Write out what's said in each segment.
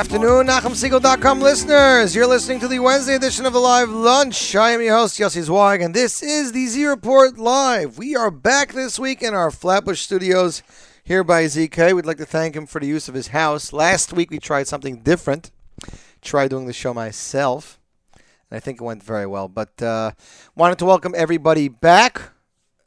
afternoon, NachumSegal.com listeners. You're listening to the Wednesday edition of the Live Lunch. I am your host, Yossi Zweig, and this is the Z Report Live. We are back this week in our Flatbush studios here by ZK. We'd like to thank him for the use of his house. Last week we tried something different. Tried doing the show myself, and I think it went very well. But uh, wanted to welcome everybody back.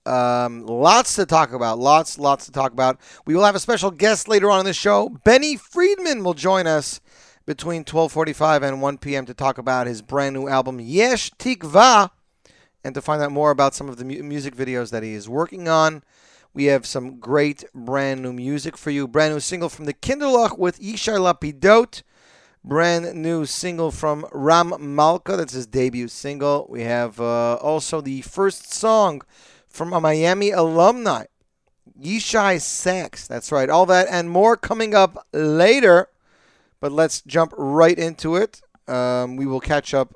Um, lots to talk about. Lots, lots to talk about. We will have a special guest later on in the show. Benny Friedman will join us between 12:45 and 1 p.m. to talk about his brand new album Yesh Tikva, and to find out more about some of the mu- music videos that he is working on. We have some great brand new music for you. Brand new single from the Kinderlach with Yishai Lapidot. Brand new single from Ram Malka. That's his debut single. We have uh, also the first song from a Miami alumni, Yishai Sachs. That's right. All that and more coming up later. But let's jump right into it. Um, we will catch up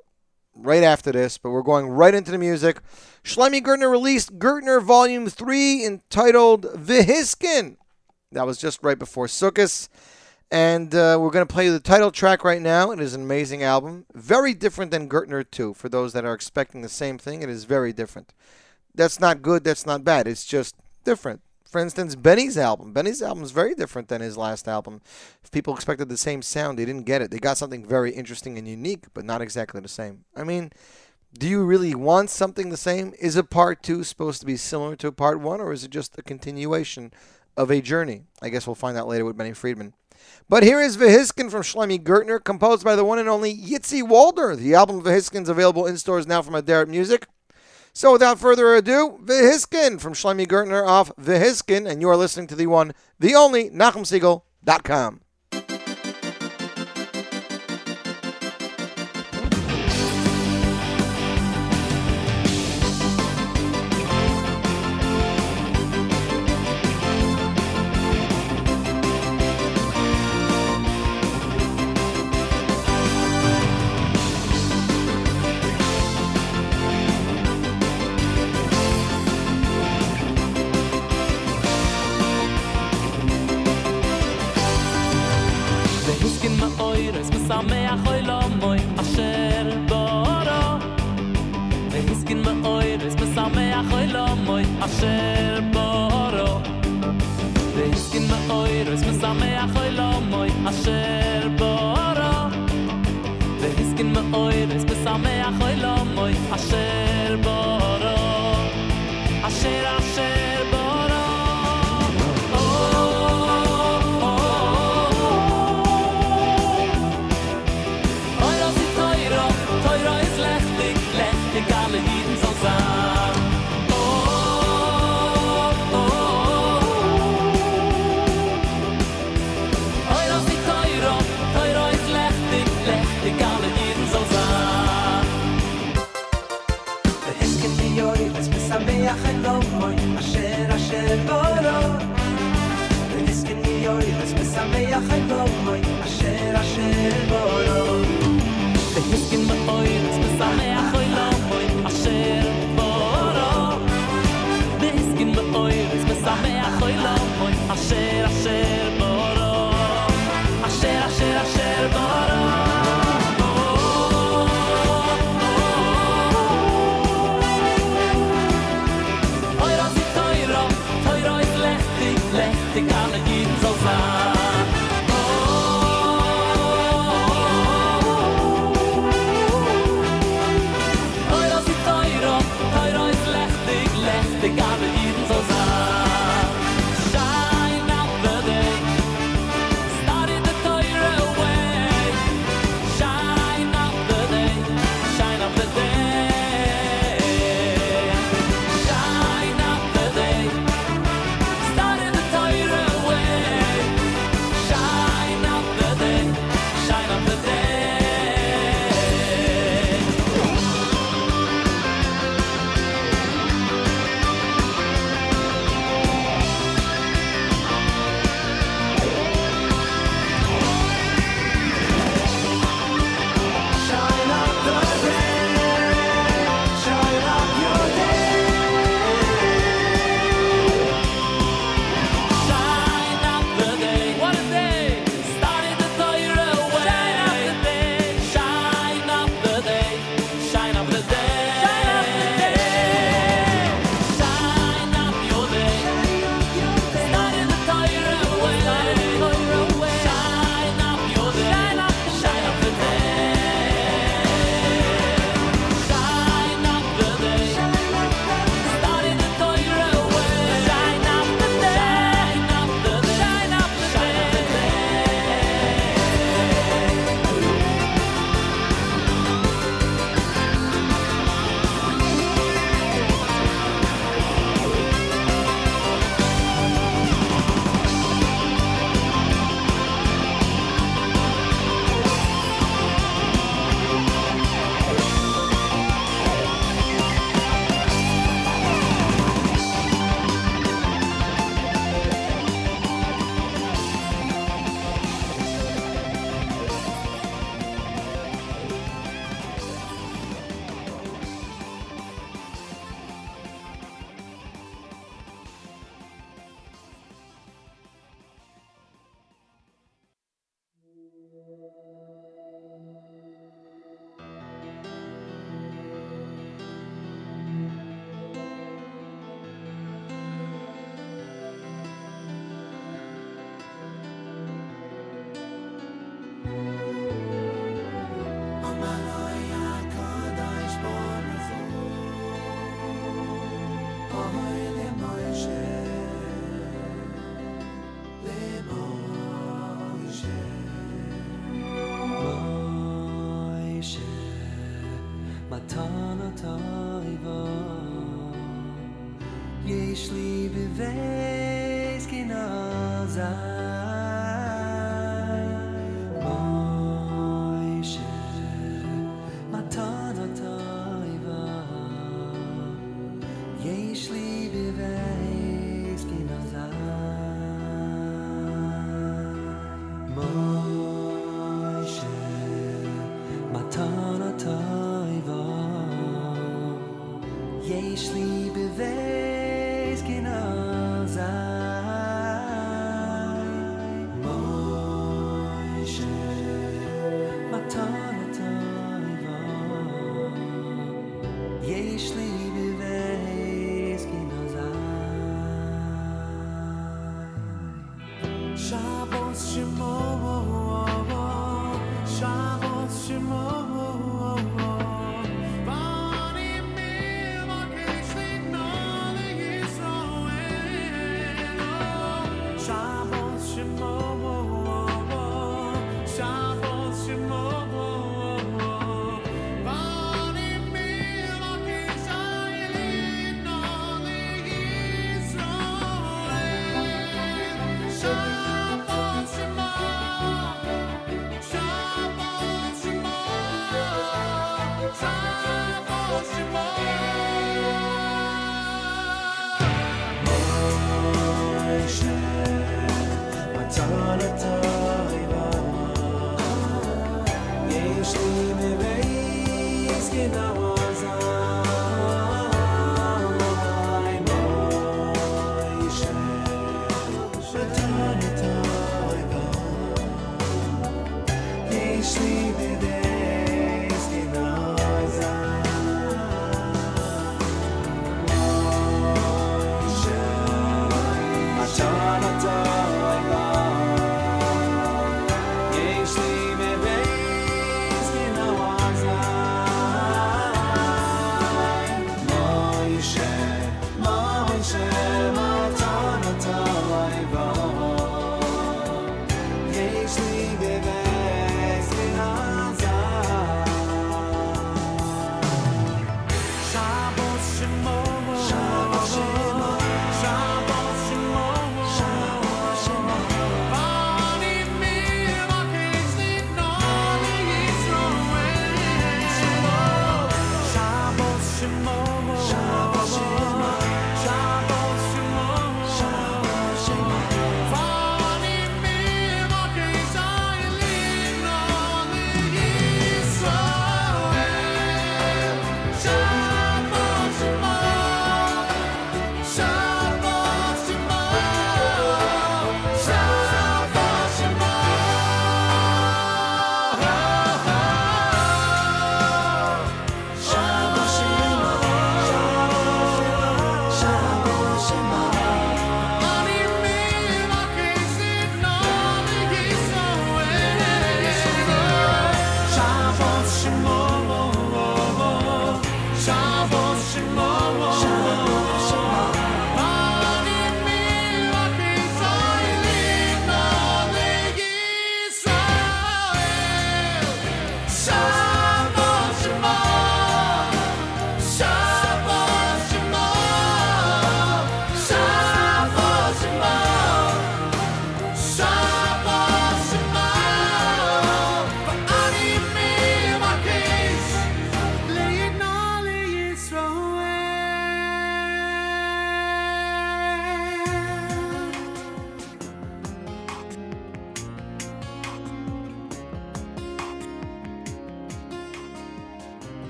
right after this, but we're going right into the music. Shlomi Gertner released Gertner Volume 3 entitled Vihiskin. That was just right before Sukkot. And uh, we're going to play the title track right now. It is an amazing album. Very different than Gertner 2. For those that are expecting the same thing, it is very different. That's not good, that's not bad. It's just different. For instance, Benny's album. Benny's album is very different than his last album. If people expected the same sound, they didn't get it. They got something very interesting and unique, but not exactly the same. I mean, do you really want something the same? Is a part two supposed to be similar to a part one, or is it just a continuation of a journey? I guess we'll find out later with Benny Friedman. But here is Vihiskin from Shlomi Gertner, composed by the one and only Yitzi Walder. The album Vihiskin is available in stores now from Aderet Music. So without further ado, Vihiskin from Shlomi Gertner off Vihiskin, and you are listening to the one, the only, NachumSegal.com.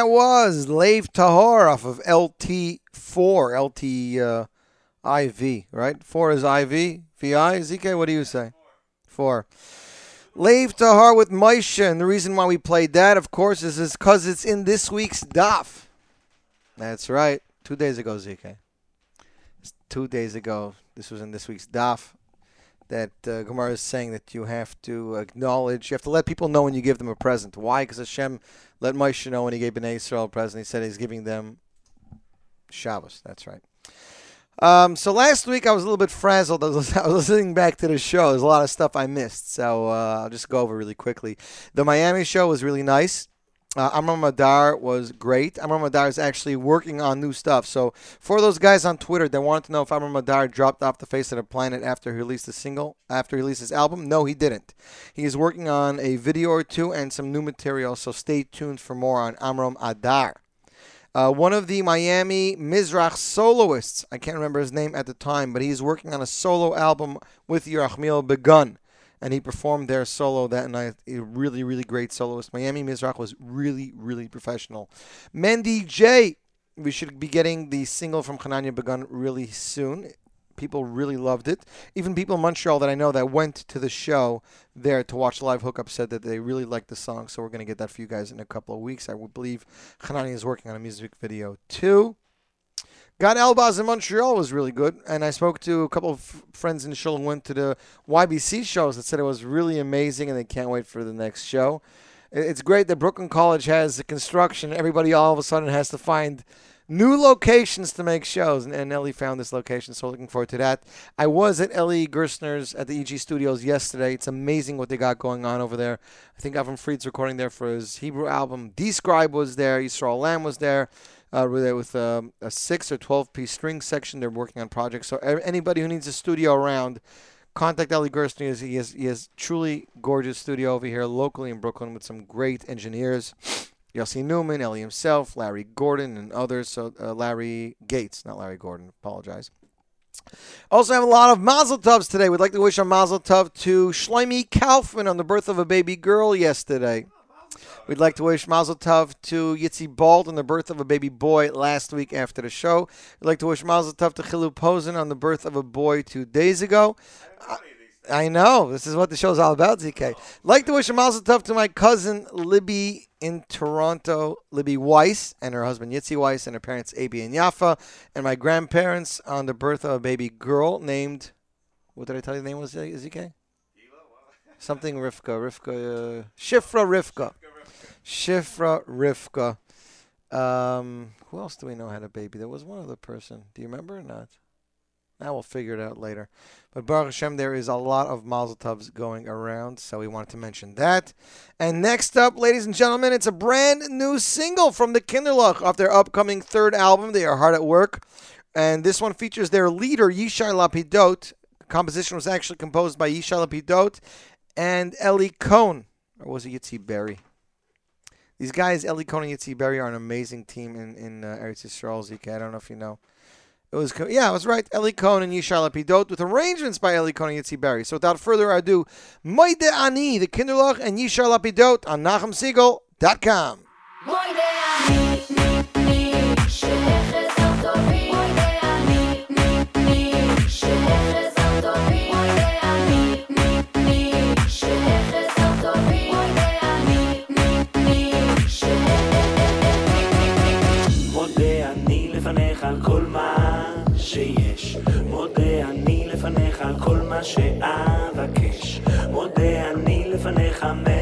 that was Lev Tahor off of LT4, LT uh, IV, right? Four is IV, VI. ZK, what do you say? Four. Lev Tahor with Maisha, and the reason why we played that, of course, is because it's in this week's daf. That's right. Two days ago, ZK. Two days ago. This was in this week's daf. That uh, Gemara is saying that you have to acknowledge, you have to let people know when you give them a present. Why? Because Hashem let Moshe know when he gave Bnei Israel a present. He said he's giving them Shabbos. That's right. Um, so last week I was a little bit frazzled. I was, I was listening back to the show. There's a lot of stuff I missed, so uh, I'll just go over really quickly. The Miami show was really nice. Uh, Amar Madar was great. Amram Madar is actually working on new stuff. So for those guys on Twitter that wanted to know if Amram Madar dropped off the face of the planet after he released a single, after he released his album, no, he didn't. He is working on a video or two and some new material. So stay tuned for more on Amram Madar. Uh, one of the Miami Mizrach soloists, I can't remember his name at the time, but he's working on a solo album with Yerachmiel Begun. And he performed their solo that night. A really, really great soloist. Miami Mizrach was really, really professional. Mendy J, we should be getting the single from Hananya Begun really soon. People really loved it. Even people in Montreal that I know that went to the show there to watch live hookup said that they really liked the song. So we're going to get that for you guys in a couple of weeks. I believe Hanani is working on a music video too. Gad Elbaz in Montreal was really good, and I spoke to a couple of f- friends in show and went to the YBC shows that said it was really amazing, and they can't wait for the next show. It's great that Brooklyn College has the construction. Everybody all of a sudden has to find new locations to make shows, and, and Ellie found this location, so looking forward to that. I was at Ellie Gerstner's at the EG Studios yesterday. It's amazing what they got going on over there. I think Avram Fried's recording there for his Hebrew album. Describe was there. Yisrael Lamm was there. Uh, with um, a six or twelve piece string section, they're working on projects. So anybody who needs a studio around, contact Ellie Gerstner. He has he has truly gorgeous studio over here locally in Brooklyn with some great engineers. Yossi Newman, Ellie himself, Larry Gordon, and others. So uh, Larry Gates, not Larry Gordon. Apologize. Also have a lot of Mazel Tovs today. We'd like to wish a Mazel Tov to Shlomi Kaufman on the birth of a baby girl yesterday. We'd like to wish Mazel Tov to Yitzi Bald on the birth of a baby boy last week after the show. We'd like to wish Mazel Tov to Chilu Posen on the birth of a boy two days ago. I know. This is what the show's all about, ZK. Like to wish a mazel tov to my cousin Libby in Toronto, Libby Weiss, and her husband Yitzi Weiss, and her parents Abi and Yafa, and my grandparents on the birth of a baby girl named. What did I tell you the name was, ZK? Something Rivka. Rivka. Uh, Shifra Rivka. Shifra Rivka. Um, who else do we know had a baby? There was one other person. Do you remember or not? Now we'll figure it out later. But Baruch Hashem, there is a lot of Mazel Tovs going around, so we wanted to mention that. And next up, ladies and gentlemen, it's a brand new single from the Kinderlach off their upcoming third album. They are hard at work. And this one features their leader, Yishai Lapidot. The composition was actually composed by Yishai Lapidot and Eli Cohn. Or was it Yitzi Berry? These guys, Eli Cohen and Yitzi Berry, are an amazing team in in uh, Eretz Yisrael. ZK, I don't know if you know. It was yeah, I was right. Eli Cohen and Yishai Lapidot with arrangements by Eli Cohen and Yitzi Berry. So without further ado, Moide Ani, the Kinderlach, and Yishai Lapidot on NachumSegal.com. Moide Ani. שאבקש. מודה אני לפניך מלך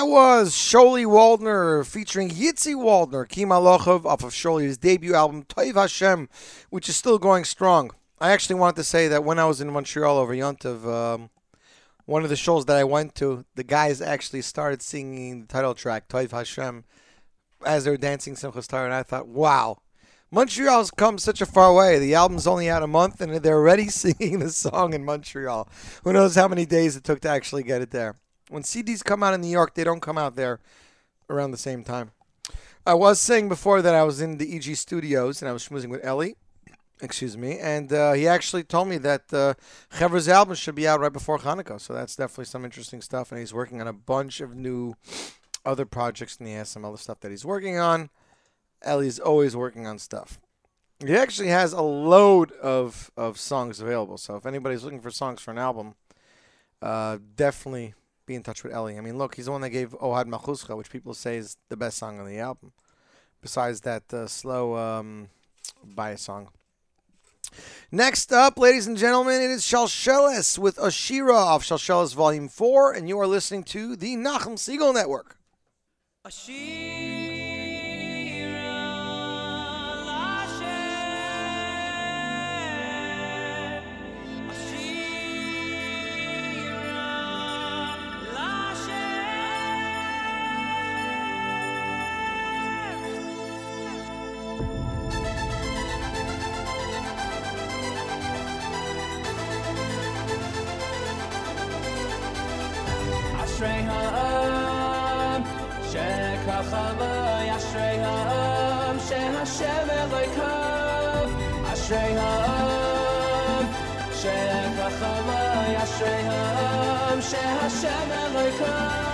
that was Sholi Waldner featuring Yitzi Waldner, Kim Alochov, off of Sholi's debut album, Toiv Hashem, which is still going strong. I actually wanted to say that when I was in Montreal over Yontiv, um, one of the shows that I went to, the guys actually started singing the title track, Toiv Hashem, as they were dancing Simchas Torah, and I thought, wow, Montreal's come such a far way. The album's only out a month, and they're already singing the song in Montreal. Who knows how many days it took to actually get it there? When CDs come out in New York, they don't come out there around the same time. I was saying before that I was in the EG studios and I was schmoozing with Ellie, excuse me, and uh, he actually told me that uh, Chevra's album should be out right before Hanukkah. So that's definitely some interesting stuff, and he's working on a bunch of new other projects, and he has some other stuff that he's working on. Ellie's always working on stuff. He actually has a load of, of songs available. So if anybody's looking for songs for an album, uh, definitely be in touch with Ellie. I mean, look, he's the one that gave Ohad Machuscha, which people say is the best song on the album. Besides that uh, slow um, bias song. Next up, ladies and gentlemen, it is Shalshelis with Ashira off Shalshelis Volume 4, and you are listening to the Nachum Segal Network. אשרי העם שכחלה, אשרי העם שהשם אלוהיו. אשרי העם שכחלה, אשרי העם שהשם אלוהיו.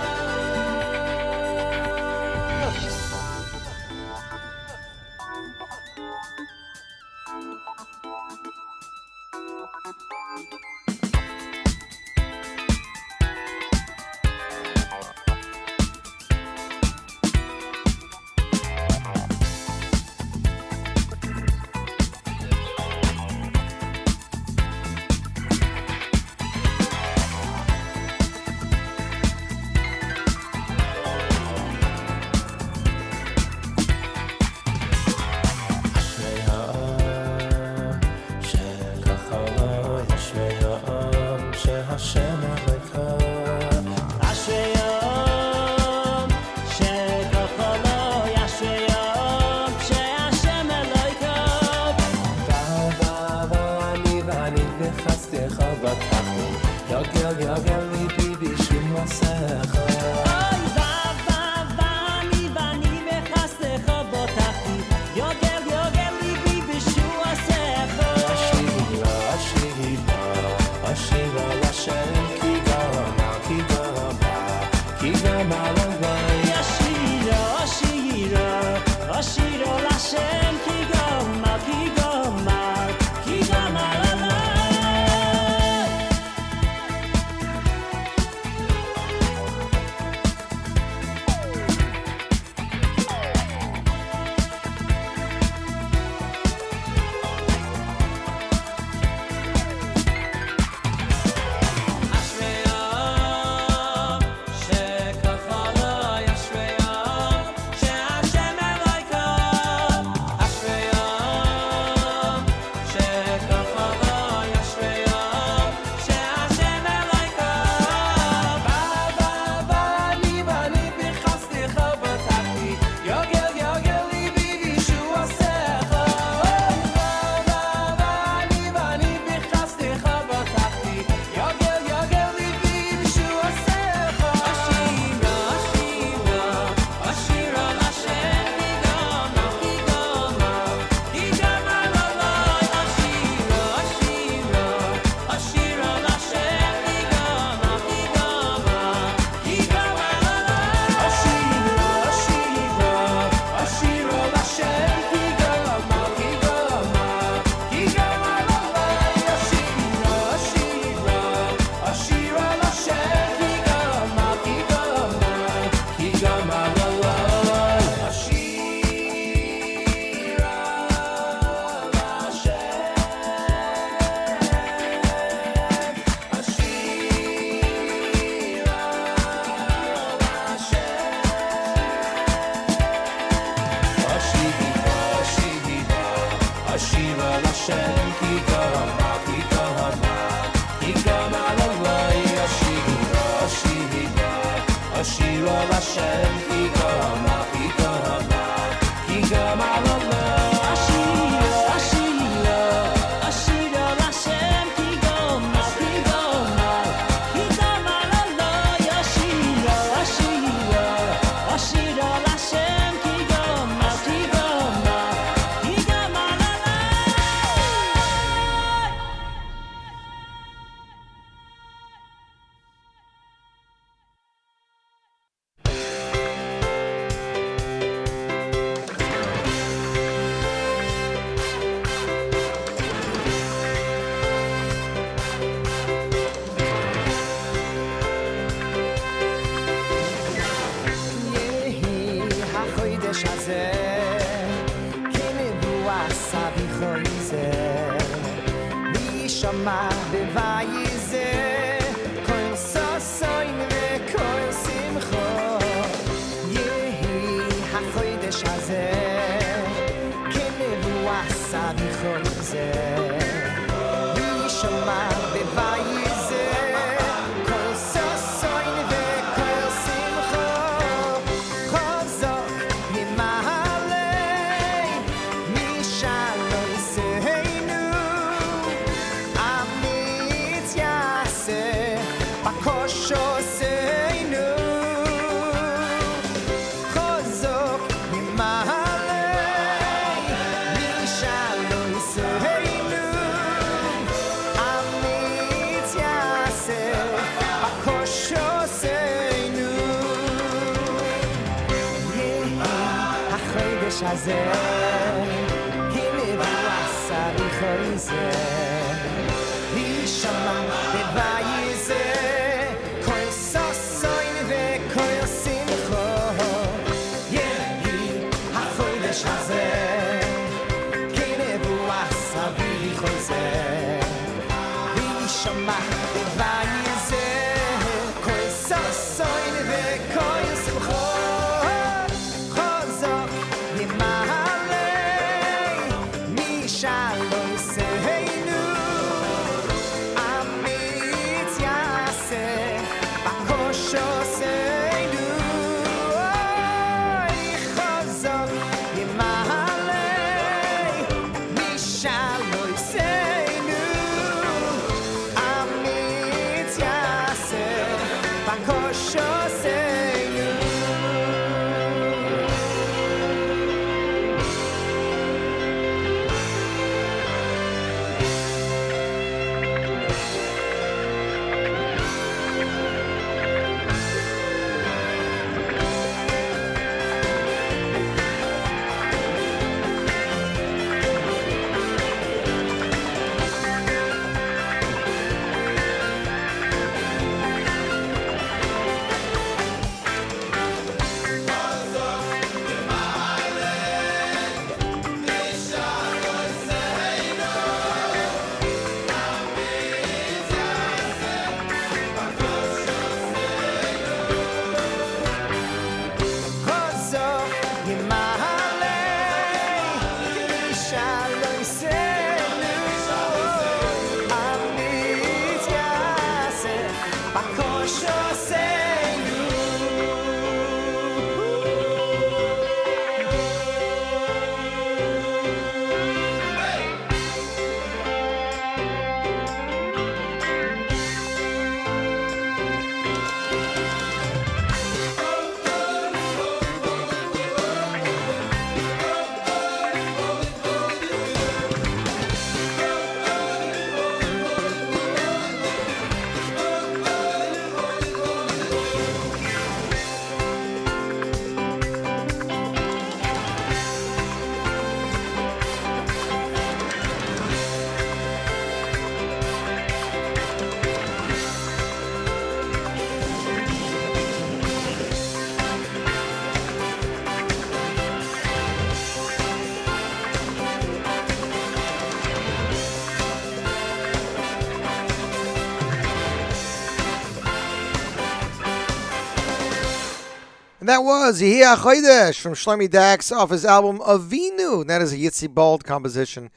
And that was Yehia Chodesh from Shlomi Dax off his album Avinu. And that is a Yitzi Bald composition.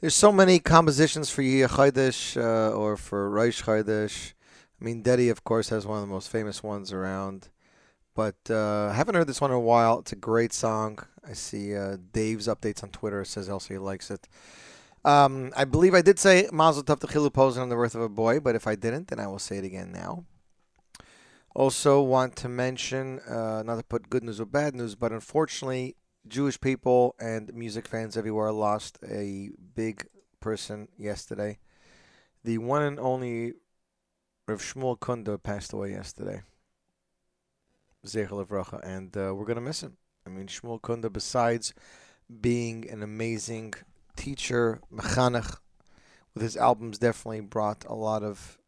There's so many compositions for Yehia Chodesh uh, or for Reish Chodesh. I mean, Dedi, of course, has one of the most famous ones around. but uh, haven't heard this one in a while. It's a great song. I see uh, Dave's updates on Twitter It says also he likes it. Um, I believe I did say Mazel Tov to Chilu Posen on the birth of a boy, but if I didn't, then I will say it again now. Also, want to mention uh, not to put good news or bad news, but unfortunately, Jewish people and music fans everywhere lost a big person yesterday. The one and only Rav Shmuel Kunda passed away yesterday. Zecher Levracha, and uh, we're gonna miss him. I mean, Shmuel Kunda, besides being an amazing teacher, mechanech, with his albums, definitely brought a lot of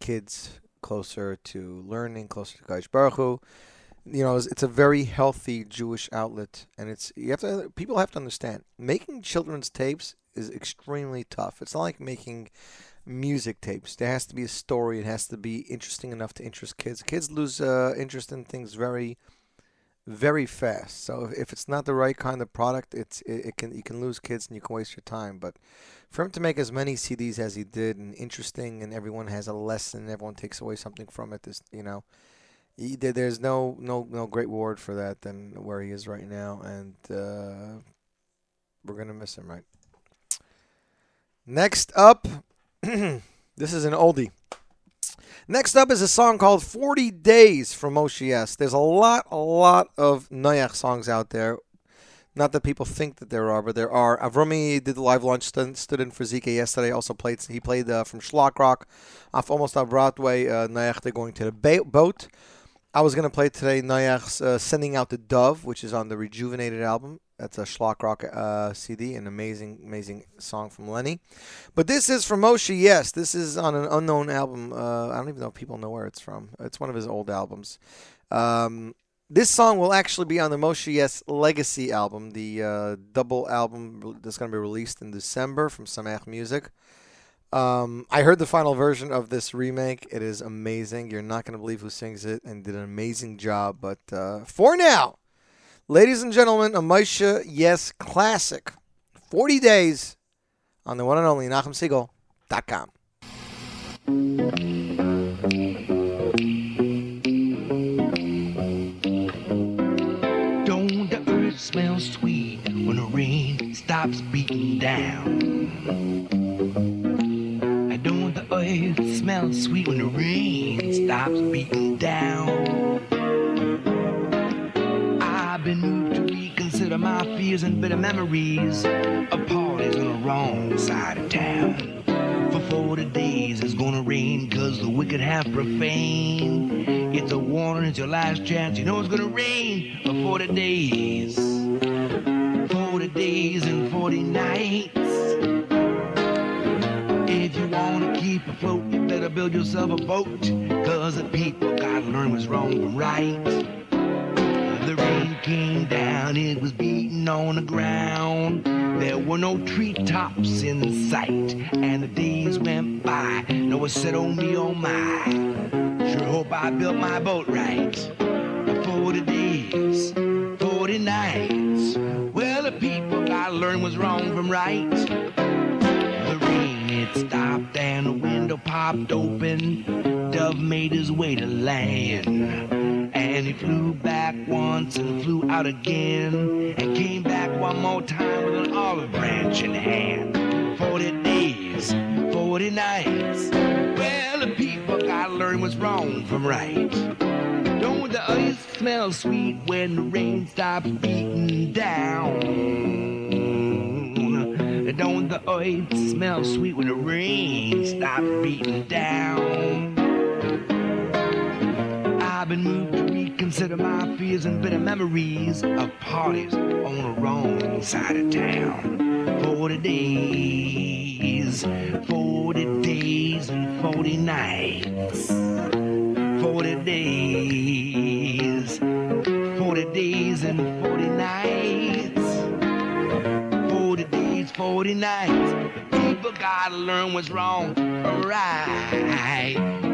kids closer to learning, closer to Gaish Baruch Hu. You know, it's, it's a very healthy Jewish outlet, and it's you have to people have to understand making children's tapes is extremely tough. It's not like making music tapes. There has to be a story. It has to be interesting enough to interest kids. Kids lose uh, interest in things very, very fast. So if, it's not the right kind of product, it's it, it can you can lose kids and you can waste your time. But for him to make as many CDs as he did and interesting, and everyone has a lesson, everyone takes away something from it. This you know. He, there's no, no no great reward for that than where he is right now, and uh, we're gonna miss him, right? Next up, this is an oldie. Next up is a song called 40 Days from Moshe Yess There's a lot, a lot of Noach songs out there. Not that people think that there are, but there are. Avromi did the live launch, stood, in for Zika yesterday. Also played. He played uh, from Schlock Rock, off almost off Broadway. Uh, they're going to the ba- boat. I was gonna play today Noach's uh, "Sending Out the Dove," which is on the Rejuvenated album. That's a Schlock Rock uh, CD, an amazing, amazing song from Lenny. But this is from Moshe. Yes, this is on an unknown album. Uh, I don't even know if people know where it's from. It's one of his old albums. Um, this song will actually be on the Moshe Yess Legacy album, the uh, double album that's going to be released in December from Sameach Music. Um, I heard the final version of this remake. It is amazing. You're not going to believe who sings it and did an amazing job. But uh, for now, ladies and gentlemen, a Moshe Yess classic 40 days on the one and only NachumSegal.com. Don't the earth smell sweet when the rain stops beating down? Don't the earth smell sweet when the rain stops beating down? Been moved to reconsider my fears and bitter memories of parties on the wrong side of town. For 40 days it's gonna rain cause the wicked have profaned. It's a warning, it's your last chance. You know it's gonna rain for 40 days. 40 days and 40 nights. If you wanna keep afloat, you better build yourself a boat. Cause the people gotta learn what's wrong from right. The rain came down, it was beating on the ground. There were no treetops in sight, and the days went by. No one said, oh me, oh my. Sure hope I built my boat right. Forty days, forty nights. Well, the people gotta learn what's wrong from right. The rain it stopped and the window popped open. Dove made his way to land. And he flew back once and flew out again. And came back one more time with an olive branch in hand. Forty days, forty nights. Well, the people gotta learn what's wrong from right. Don't the ice smell sweet when the rain stops beating down? Don't the earth smell sweet when the rain stops beating down? Been moved to reconsider my fears and bitter memories of parties on the wrong side of town. Forty days, forty days and forty nights. Forty days, forty days and forty nights. Forty days, forty nights. People gotta learn what's wrong, right?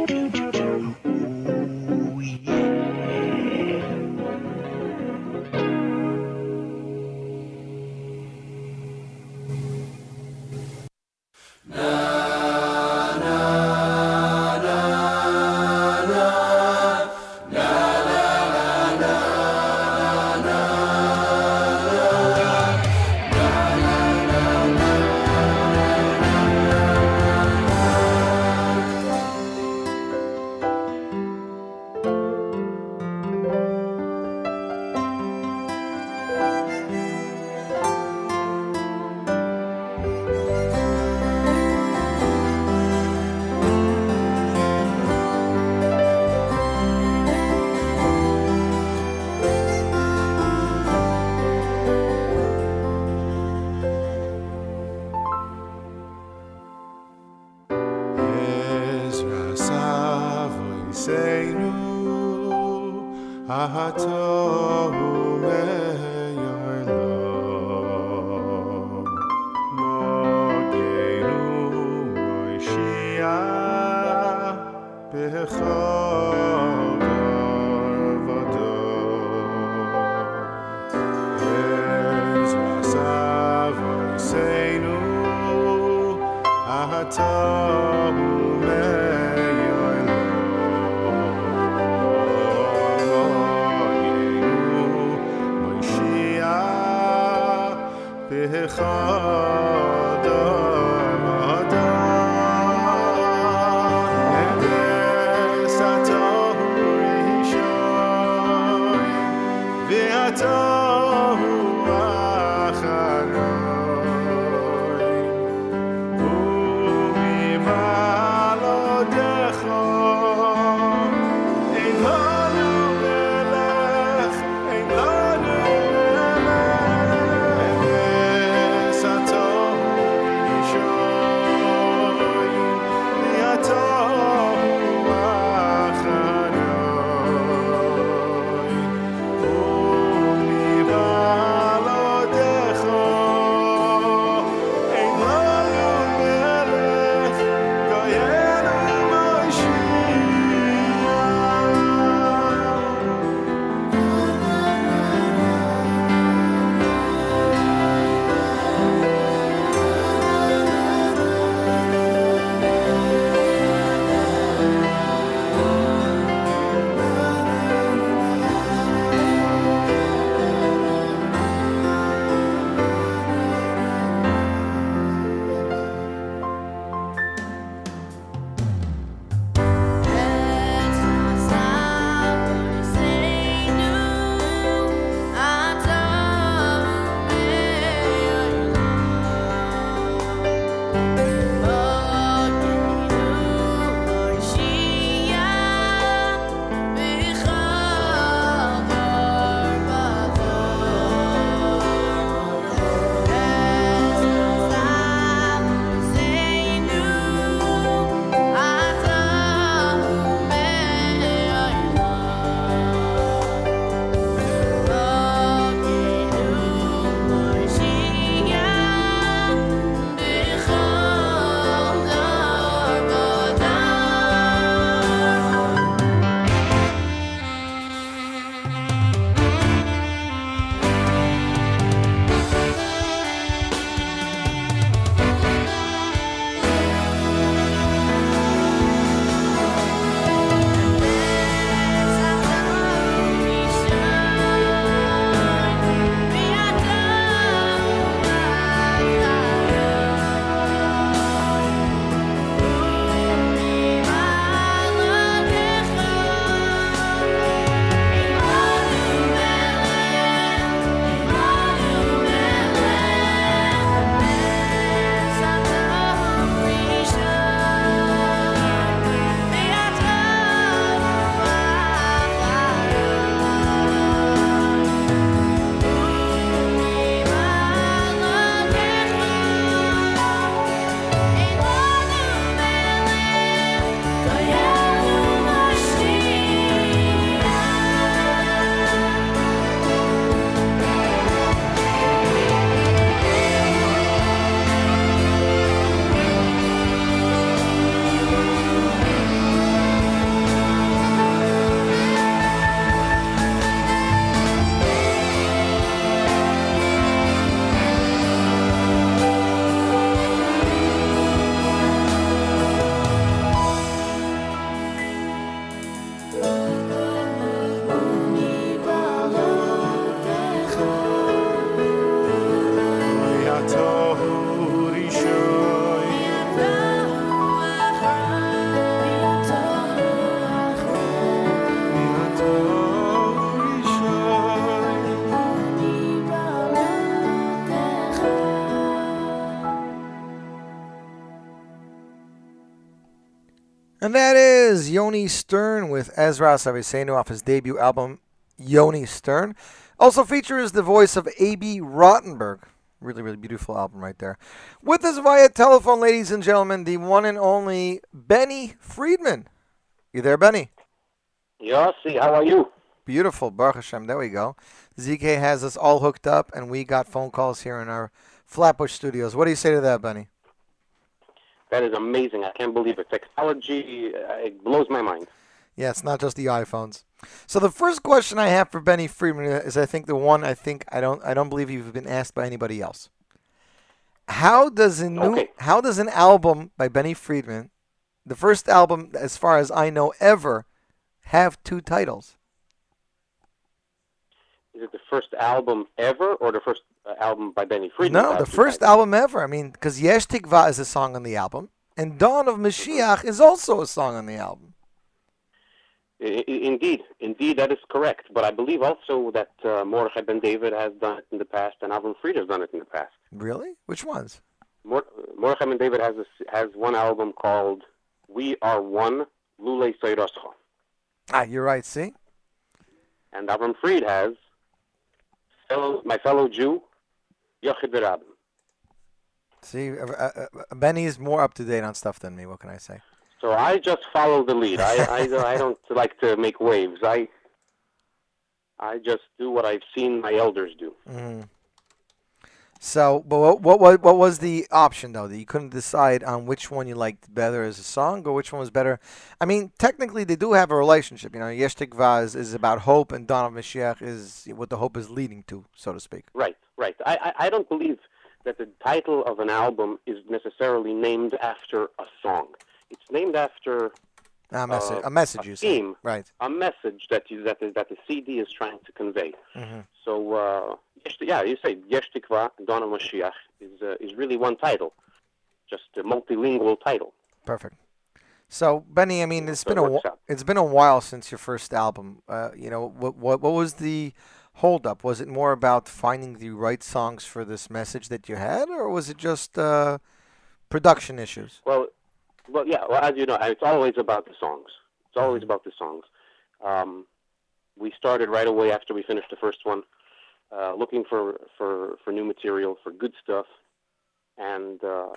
And that is Yoni Stern with Ezra Savisenu off his debut album, Yoni Stern. Also features the voice of A.B. Rottenberg. Really, really beautiful album right there. With us via telephone, ladies and gentlemen, the one and only Benny Friedman. You there, Benny? Yossi, how are you? Beautiful, Baruch Hashem. There we go. ZK has us all hooked up, and we got phone calls here in our Flatbush studios. What do you say to that, Benny? That is amazing. I can't believe it. Technology, uh, it blows my mind. Yeah, it's not just the iPhones. So the first question I have for Benny Friedman is, I think, the one I think I don't I don't believe you've been asked by anybody else. How does a new Okay. How does an album by Benny Friedman, the first album as far as I know ever, have two titles? Is it the first album ever, or the first album by Benny Friedman? No, the first album ever. I mean, because Yesh Tikva is a song on the album, and Dawn of Mashiach is also a song on the album. Indeed, indeed, that is correct. But I believe also that uh, Mordechai Ben David has done it in the past, and Avram Fried has done it in the past. Really? Which ones? Mor- Mordechai Ben David has a, has one album called "We Are One," Lule Seiroscha, Ah, you're right. See, and Avram Fried has fellow, my fellow Jew, Yochid Rabin. see, uh, uh, uh, Benny is more up to date on stuff than me. What can I say? So I just follow the lead. I, I, I don't like to make waves. I I just do what I've seen my elders do. Mm. So, but what, what what what was the option though? That you couldn't decide on which one you liked better as a song, or which one was better. I mean, technically they do have a relationship. You know, Yesh Tikva is, is about hope, and Dawn of Mashiach is what the hope is leading to, so to speak. Right, right. I, I, I don't believe that the title of an album is necessarily named after a song. It's named after A message, Uh, a message, a theme. right? a message that you that the, CD is trying to convey. hmm So uh, yeah, you say Yesh Tikva, of Mashiach is uh, is really one title, just a multilingual title. Perfect. So Benny, I mean, it's so been a works wh- out. it's been a while since your first album. Uh, you know, what what what was the holdup? Was it more about finding the right songs for this message that you had, or was it just uh, production issues? Well, well, yeah. Well, as you know, it's always about the songs. It's always about the songs. Um, we started right away after we finished the first one, uh, looking for, for, for new material, for good stuff, and uh,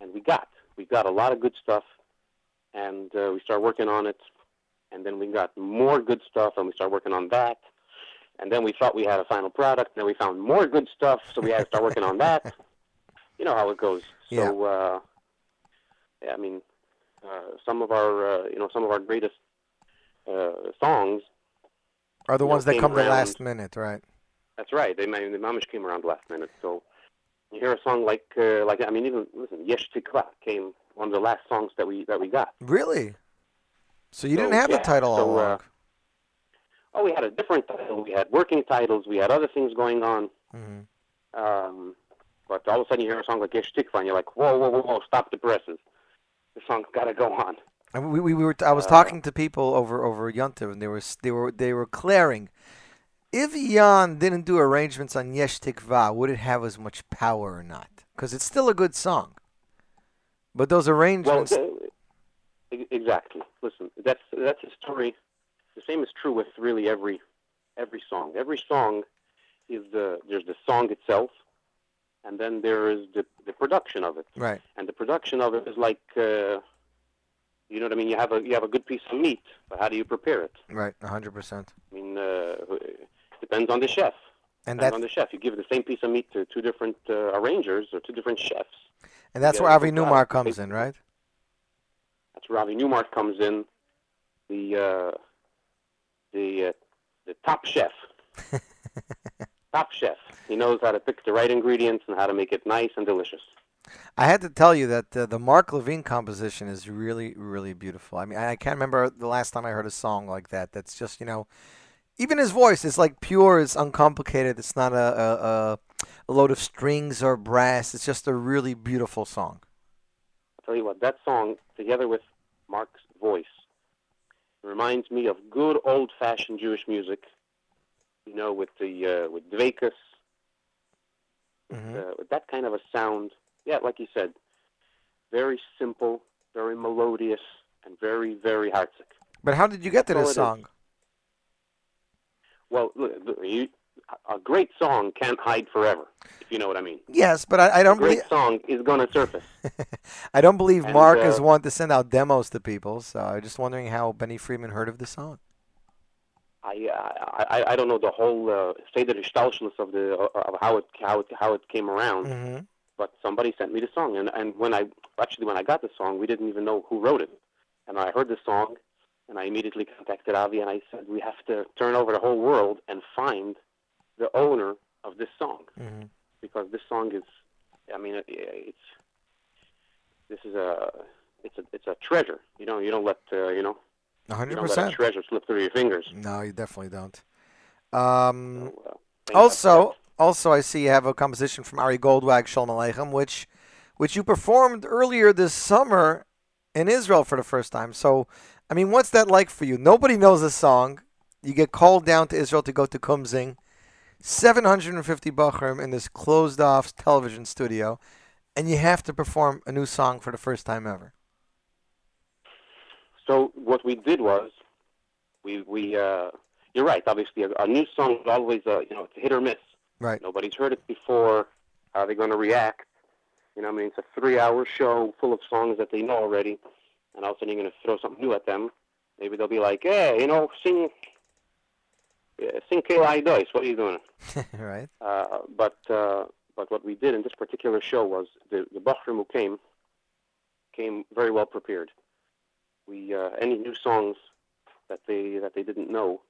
and we got we got a lot of good stuff, and uh, we started working on it, and then we got more good stuff, and we started working on that, and then we thought we had a final product, and then we found more good stuff, so we had to start working on that. You know how it goes. So. Yeah. Yeah, I mean, uh, some of our, uh, you know, some of our greatest uh, songs. Are the you know, ones that come the last minute, right? That's right. They, the mamish came around last minute. So you hear a song like, uh, like I mean, even listen, Yesh Tikva came one of the last songs that we that we got. Really? So you So, didn't have yeah, the title all so, uh, along. Oh, we had a different title. We had working titles. We had other things going on. hmm Um, but all of a sudden, you hear a song like Yesh Tikva, and you're like, whoa, whoa, whoa, whoa, stop the presses. The song's got to go on. And we, we, we were I was Uh, talking to people over over Yontiv, and they were they were they were clearing. If Jan didn't do arrangements on Yesh Tikva, would it have as much power or not? Because it's still a good song. But those Well, arrangements, uh, e- exactly. Listen, that's that's a story. The same is true with really every every song. Every song is the there's the song itself, and then there is the the production of it. right? And the production of it is like, uh, you know what I mean. You have a you have a good piece of meat, but how do you prepare it? Right, hundred percent. I mean, uh, depends on the chef. And Depends that on the chef. You give the same piece of meat to two different uh, arrangers or two different chefs. and that's where Avi it's a Newmar comes in, right? That's where Avi Newmark comes in, the uh, the uh, the top chef. top chef. He knows how to pick the right ingredients and how to make it nice and delicious. I had to tell you that uh, the Mark Levine composition is really, really beautiful. I mean, I can't remember the last time I heard a song like that. That's just, you know, even his voice is like pure, it's uncomplicated. It's not a, a, a, load of strings or brass. It's just a really beautiful song. I'll tell you what, that song, together with Mark's voice, reminds me of good old-fashioned Jewish music. You know, with the uh, with Dvekas, hmm uh, with that kind of a sound. Yeah, like you said, very simple, very melodious, and very, very heartsick. But how did you get to this song? Well, you, a great song can't hide forever, if you know what I mean. Yes, but I don't great believe song is going to surface. I don't believe And, Mark uh, is one to send out demos to people. So I'm just wondering how Benny Friedman heard of the song. I, I I don't know the whole uh, state of the of the of how it how it how it came around. hmm But somebody sent me the song, and and when I actually when I got the song, we didn't even know who wrote it. And I heard the song, and I immediately contacted Avi, and I said we have to turn over the whole world and find the owner of this song hmm because this song is, I mean, it, it's this is a it's a it's a treasure. You know, you don't let uh, you know A you hundred don't let a treasure slip through your fingers. No, you definitely don't. Um, So, uh, thank God for also, also, I see you have a composition from Ari Goldwag, Shalom Aleichem, which, which you performed earlier this summer in Israel for the first time. So, I mean, what's that like for you? Nobody knows the song. You get called down to Israel to go to Kumzing, 750 Bachrim in this closed-off television studio, and you have to perform a new song for the first time ever. So what we did was, we we uh, you're right. Obviously, a, a new song is always a you know it's a hit or miss. Right. Nobody's heard it before. How are they going to react? You know, I mean, it's a three-hour show full of songs that they know already, and all of a sudden you're going to throw something new at them. Maybe they'll be like, "Hey, you know, sing, uh, sing Kayla Dice. What are you doing?" right. Uh, but uh, but what we did in this particular show was the the Bachrim who came came very well prepared. We uh, any new songs that they that they didn't know,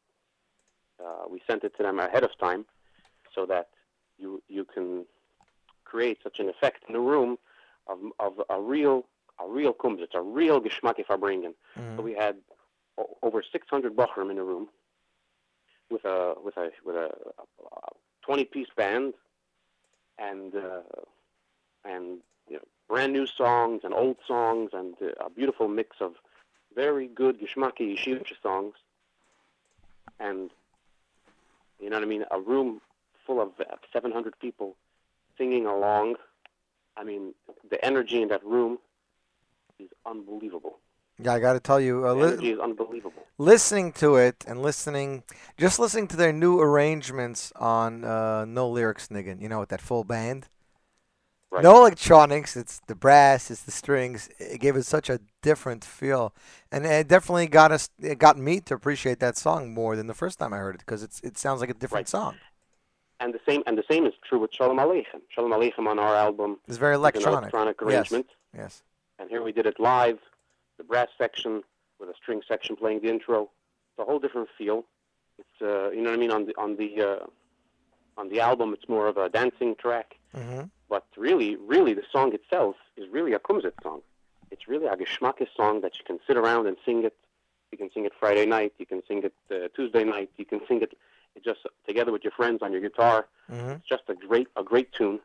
uh, we sent it to them ahead of time, so that you you can create such an effect in the room of of a real a real kumzitz, a real geschmack bringen. So we had o- over 600 Bachrim in the room with a with a with a, a 20 piece band and uh, and you know brand new songs and old songs and uh, a beautiful mix of very good geschmacki yeshiva songs. And you know what I mean? A room full of uh, 700 people singing along. I mean the energy in that room is unbelievable. Yeah, I got to tell you, uh, the li- energy is unbelievable. listening to it and listening, just listening to their new arrangements on uh, No Lyrics Niggin, you know, with that full band. Right. No electronics, it's the brass, it's the strings. It gave it such a different feel, and it definitely got us, it got me to appreciate that song more than the first time I heard it because it's it sounds like a different Right. song. and the same and the same is true with Shalom Aleichem Shalom Aleichem on our album It's very electronic. electronic Yes. arrangement Yes. and here we did it live, the brass section with a string section playing the intro. It's a whole different feel. It's uh, you know what I mean on the on the uh, on the album. It's more of a dancing track, hmm but really, really, the song itself is really a kumzit song. It's really a geschmackes song that you can sit around and sing it. You can sing it Friday night. You can sing it uh, Tuesday night. You can sing it just together with your friends on your guitar. hmm It's just a great a great tune,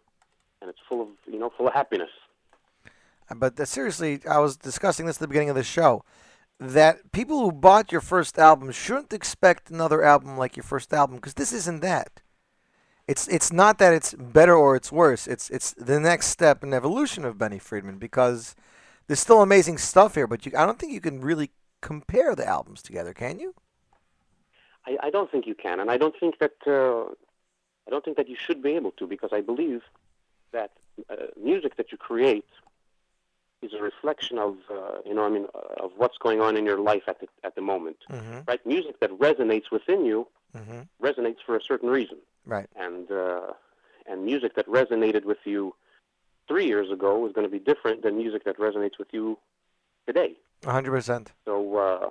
and it's full of you know full of happiness. But uh, seriously, I was discussing this at the beginning of the show. That people who bought your first album shouldn't expect another album like your first album because this isn't that. It's it's not that it's better or it's worse. It's it's the next step in evolution of Benny Friedman because there's still amazing stuff here, but you, I don't think you can really compare the albums together, can you? I, I don't think you can, and I don't think that uh, I don't think that you should be able to, because I believe that uh, music that you create is a reflection of uh, you know I mean uh, of what's going on in your life at the at the moment, Mm-hmm. right? Music that resonates within you Mm-hmm. resonates for a certain reason, Right. and uh, and music that resonated with you three years ago is going to be different than music that resonates with you today. hundred percent. So, uh,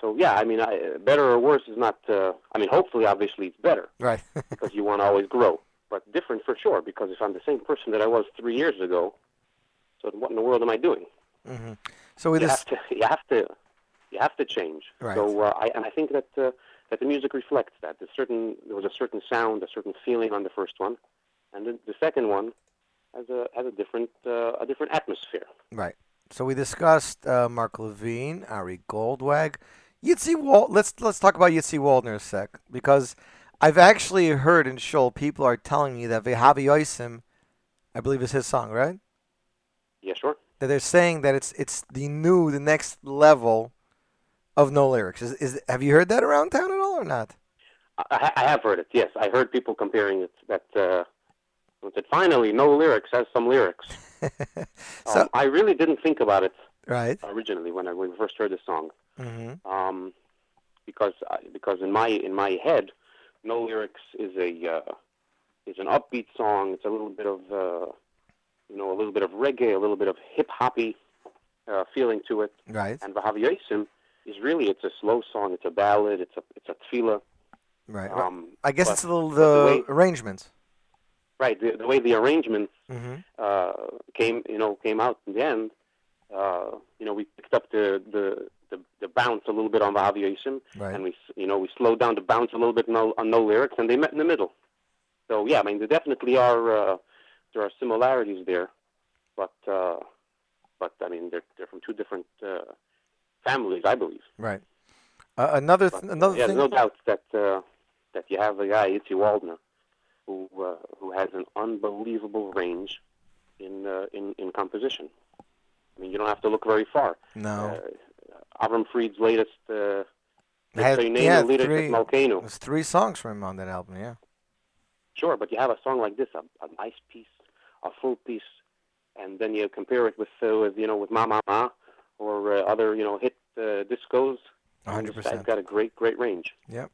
so yeah, I mean, I, better or worse is not. Uh, I mean, hopefully, obviously, it's better Right. because you want to always grow. But different for sure, because if I'm the same person that I was three years ago, so what in the world am I doing? mm-hmm. So You just have to, you have to, you have to change. Right. So, uh, I, and I think that uh, that the music reflects that. There's certain, there was a certain sound, a certain feeling on the first one, and the, the second one has a has a different uh, a different atmosphere. Right. So we discussed uh, Mark Levine, Ari Goldwag, Yitzi Wal. Let's let's talk about Yitzi Waldner a sec because I've actually heard in Shoal people are telling me that Vehavi Yoisim, I believe is his song, right? Yeah, sure. That they're saying that it's it's the new, the next level of no lyrics. Is, is have you heard that around town at all or not? I, I I have heard it. Yes, I heard people comparing it. That uh, that finally no lyrics has some lyrics. so um, I really didn't think about it right. originally when I when we first heard the song. hmm Um, because I, because in my in my head, no lyrics is a uh, is an upbeat song. It's a little bit of uh, you know a little bit of reggae, a little bit of hip hoppy uh, feeling to it. Right. And Vahavyosim is really it's a slow song. It's a ballad. It's a it's a tefillah. Right. Um, I guess it's the, the, the arrangements. Right. The, the way the arrangement Mm-hmm. uh, came, you know, came out in the end. Uh, you know, we picked up the the, the, the bounce a little bit on Vahavyosim, Right. and we, you know, we slowed down the bounce a little bit on, on no lyrics, and they met in the middle. So yeah, I mean, there definitely are uh, there are similarities there, but uh, but I mean, they're they're from two different uh, families, I believe. Right. Uh, another th- another yeah, thing. there's no doubt that uh, that you have a guy, Yitzi Waldner, who uh, who has an unbelievable range in uh, in in composition. I mean, you don't have to look very far. No. Uh, Avram Fried's latest uh, Had- yeah, three, Volcano. there's three songs from him on that album. Yeah. Sure, but you have a song like this, a, a nice piece, a full piece, and then you compare it with, uh, with you know, with Ma Ma Ma or uh, other, you know, hit uh, discos. 100%. guy's got a great, great range. Yep.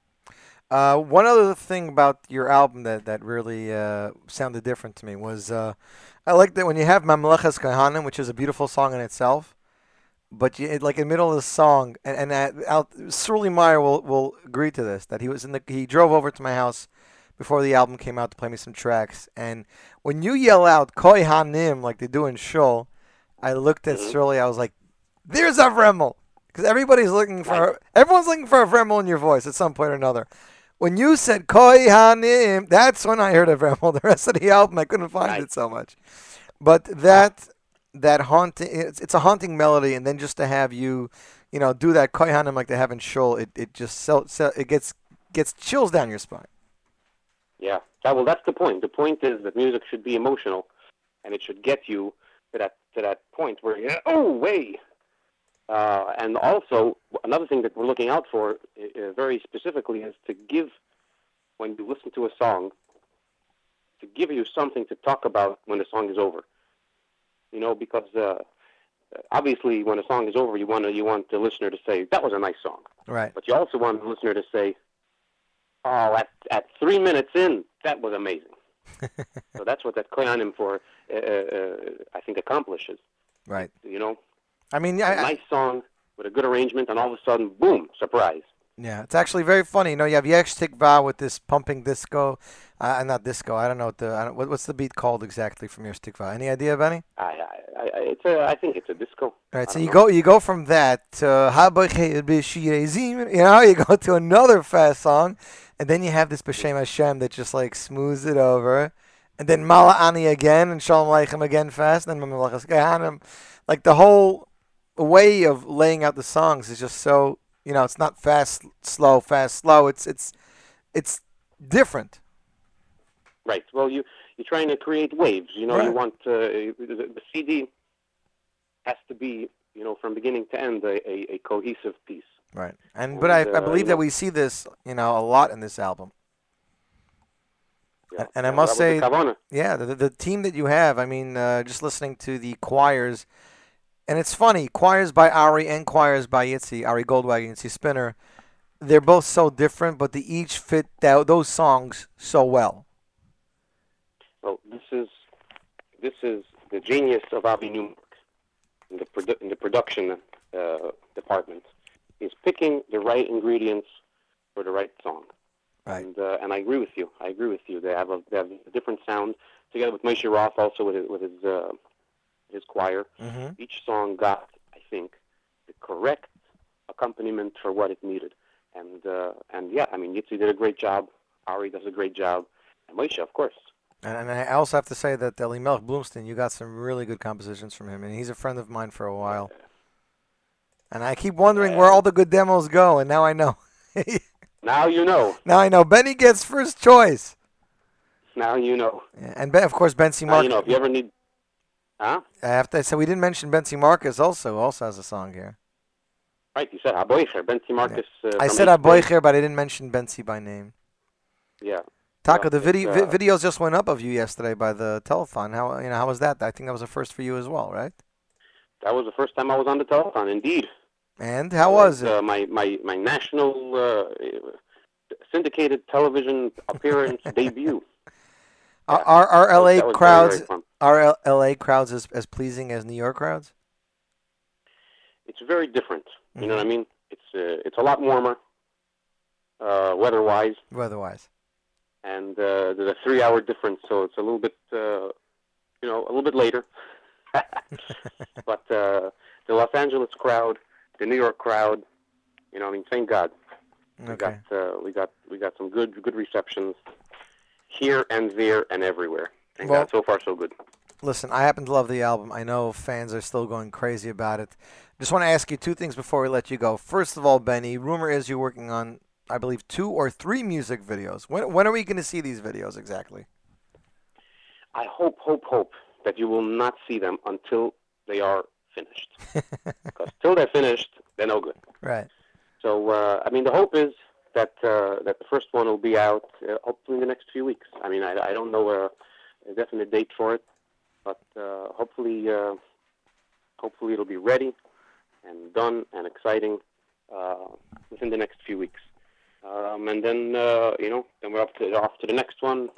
Uh, one other thing about your album that, that really uh, sounded different to me was uh, I like that when you have Mamlechas Kohanim, which is a beautiful song in itself, but you, it- like in the middle of the song, and, and Al, Srully Meyer will, will agree to this, that he was in the he drove over to my house before the album came out to play me some tracks, and when you yell out Kohanim like they do in Shul, I looked at Srully, I was like, there's a Vremel. Because everybody's looking for, everyone's looking for a Vremel in your voice at some point or another. When you said Koi Hanim, that's when I heard a Vremel. The rest of the album, I couldn't find it so much. But that that haunting, it's, it's a haunting melody, and then just to have you, you know, do that Koi Hanim like they have in Shul, it, it just so, so it gets gets chills down your spine. Yeah. That, well, that's the point. The point is that music should be emotional, and it should get you to that to that point where you oh way. Uh, and also another thing that we're looking out for uh, very specifically is to give when you listen to a song to give you something to talk about when the song is over. You know, because uh, obviously when a song is over, you want to, you want the listener to say that was a nice song. Right. But you also want the listener to say, "Oh, at at three minutes in, that was amazing." so that's what that koyanim for, uh, uh, I think, accomplishes. Right. You know, I mean, a I, I, nice song with a good arrangement, and all of a sudden, boom, surprise. Yeah, it's actually very funny. You know, you have Yesh Tikva with this pumping disco, uh, not disco. I don't know what the I don't, what, what's the beat called exactly from Yesh Tikva. Any idea, Benny? I, I, I, it's a, I think it's a disco. All right, so you know. go you go from that to you know, you go to another fast song, and then you have this B'Shem Hashem that just like smooths it over, and then Mala Ani again, and Shalom Aleichem again fast, and then Melechas Gehanim. Like the whole way of laying out the songs is just so you know, it's not fast, slow, fast, slow. It's it's it's different. Right. Well, you you're trying to create waves. You know, you want uh, the, CD has to be, you know, from beginning to end, a, a, a cohesive piece. Right. And but I, And, I uh, believe that know- we see this, you know, a lot in this album. Yeah. And- and I must say, yeah, the, the, the team that you have. I mean, uh, just listening to the choirs, and it's funny, choirs by Ari and choirs by Yitzi, Ari Goldwagon, Yitzi Spinner. They're both so different, but they each fit tho- those songs so well. Well, this is this is the genius of Avi Newmark in the produ- in the production uh, department. He's picking the right ingredients for the right song. Right. And uh, and I agree with you. I agree with you. They have a they have a different sound together with Moshe Roth also with his, with his uh, his choir. Mm-hmm. Each song got, I think, the correct accompaniment for what it needed. And uh, and yeah, I mean Yitzi did a great job. Ari does a great job, and Moshe, of course. And, and I also have to say that Elimelech Bloomstein, you got some really good compositions from him, and he's a friend of mine for a while. And I keep wondering where all the good demos go, and now I know. Now you know. now I know. Benny gets first choice. Now you know. Yeah, And ben, of course, Now Marcus. you know. If you ever need, huh? I have to say we didn't mention Benzi Marcus also also has a song here. Right, you said Aboicher, Benzi Marcus. Uh, I said Aboicher, but I didn't mention Benzi by name. Yeah. Taco, Well, the video uh, vi- videos just went up of you yesterday by the telethon. How you know how was that? I think that was a first for you as well, right? That was the first time I was on the telephone. Indeed. And how was it? Uh, my, my, my national uh, syndicated television appearance debut. Are, are, are LA was very, crowds very fun. are LA crowds as, as pleasing as New York crowds? It's very different. You Mm-hmm. know what I mean? It's uh, it's a lot warmer, uh, weather-wise, Weather-wise. and uh, there's a three-hour difference, so it's a little bit, uh, you know, a little bit later. but uh, the Los Angeles crowd, the New York crowd, you know, I mean, thank God. We Okay. got uh, we got we got some good good receptions here and there and everywhere. Thank Well- God. So far, so good. Listen, I happen to love the album. I know fans are still going crazy about it. Just want to ask you two things before we let you go. First of all, Benny, rumor is you're working on, I believe, two or three music videos. When when are we going to see these videos exactly? I hope, hope, hope that you will not see them until they are finished. Because till they're finished, they're no good. Right. So, uh, I mean, the hope is that uh, that the first one will be out uh, hopefully in the next few weeks. I mean, I, I don't know a, a definite date for it, but uh, hopefully, uh, hopefully it'll be ready and done and exciting uh, within the next few weeks. Um, and then, uh, you know, then we're up to off to the next one.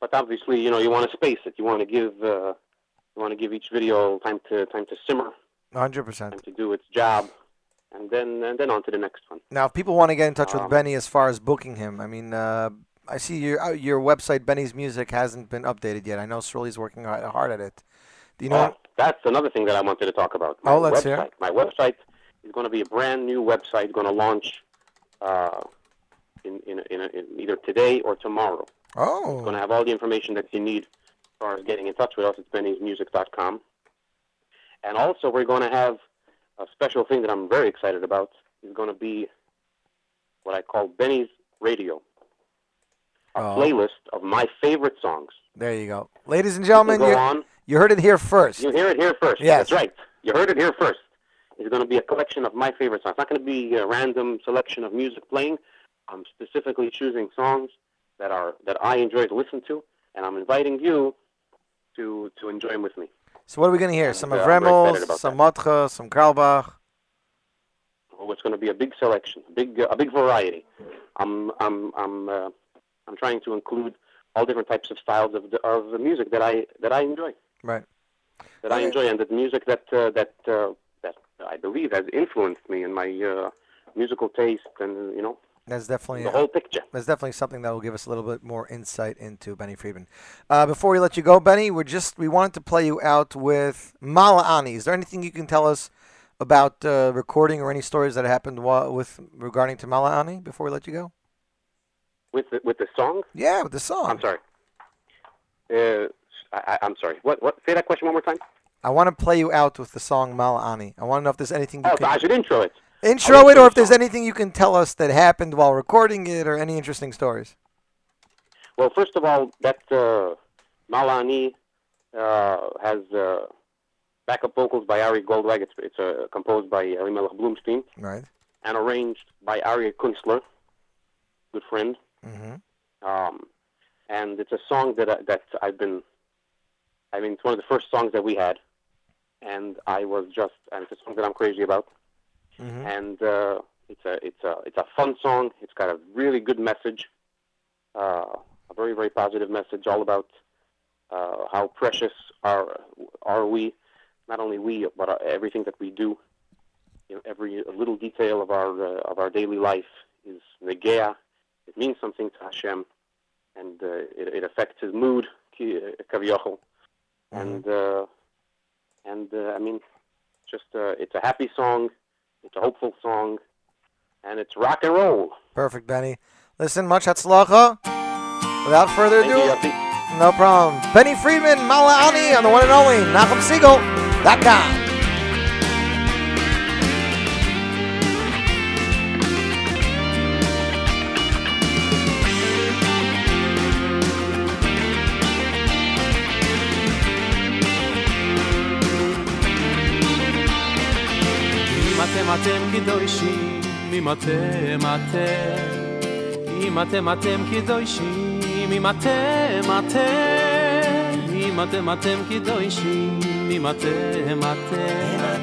But obviously, you know, you want to space it. You want to give uh, you want to give each video time to time to simmer, 100%. time to do its job, and then and then on to the next one. Now, if people want to get in touch with Um, Benny as far as booking him, I mean, uh, I see your uh, your website, Benny's Music, hasn't been updated yet. I know Shirley's working hard, at it. Do you know? Oh, that's another thing that I wanted to talk about. My Oh, let's website. hear. My website is going to be a brand new website going to launch uh, in, in, in, in either today or tomorrow. It's Oh, going to have all the information that you need as far as getting in touch with us. It's bennysmusic.com. And also, we're going to have a special thing that I'm very excited about. Is going to be what I call Benny's Radio, a Oh. playlist of my favorite songs. there you go, ladies and gentlemen. You, on. you heard it here first. You hear it here first. Yes. That's right. You heard it here first. It's going to be a collection of my favorite songs. It's not going to be a random selection of music playing. I'm specifically choosing songs that are that I enjoy to listen to, and I'm inviting you to to enjoy them with me. So what are we gonna hear? Some of I'm very Remmels, some Motka, some Carlebach. Oh, it's going to be a big selection, a big uh, a big variety. I'm I'm I'm uh, I'm trying to include all different types of styles of the, of the music that I that I enjoy. Right. that I enjoy, and the music that uh, that uh, that I believe has influenced me in my uh, musical taste, and you know That's definitely the whole picture. That's definitely something that will give us a little bit more insight into Benny Friedman. Uh, before we let you go, Benny, we're just we wanted to play you out with Mala'ani. Is there anything you can tell us about uh, recording or any stories that happened wa- with regarding to Mala'ani before we let you go? With the, with the song, Yeah, with the song. I'm sorry. Uh, I, I'm sorry. What what? Say that question one more time. I want to play you out with the song Mala'ani. I want to know if there's anything you Oh, so I can should intro it. Intro it, or if there's anything you can tell us that happened while recording it, or any interesting stories. Well, first of all, that uh, Malani uh, has uh, backup vocals by Ari Goldwag. It's it's uh, composed by Elimelech Bloomstein Right. and arranged by Ari Kunstler, good friend. Mm-hmm. um, and it's a song that I, that I've been. I mean, it's one of the first songs that we had, and I was just, and it's a song that I'm crazy about, Mm-hmm. and uh, it's a it's a it's a fun song. It's got a really good message, uh, a very very positive message, all about uh, how precious are are we, not only we, but everything that we do. You know, every little detail of our uh, of our daily life is negea. It means something to Hashem, and uh, it, it affects his mood, uh, kaviyachol. and uh, and uh, I mean, just uh, it's a happy song, it's a hopeful song, and it's rock and roll. Perfect, Benny. Listen, much hatzlacha. Without further ado, no problem. Benny Friedman, Mala'ani on the one and only NachumSegal.com. אתם קדושים, אם אתם אתם. אם אתם אתם קדושים, אם אתם אתם. אם אתם אתם קדושים, אם אתם אתם.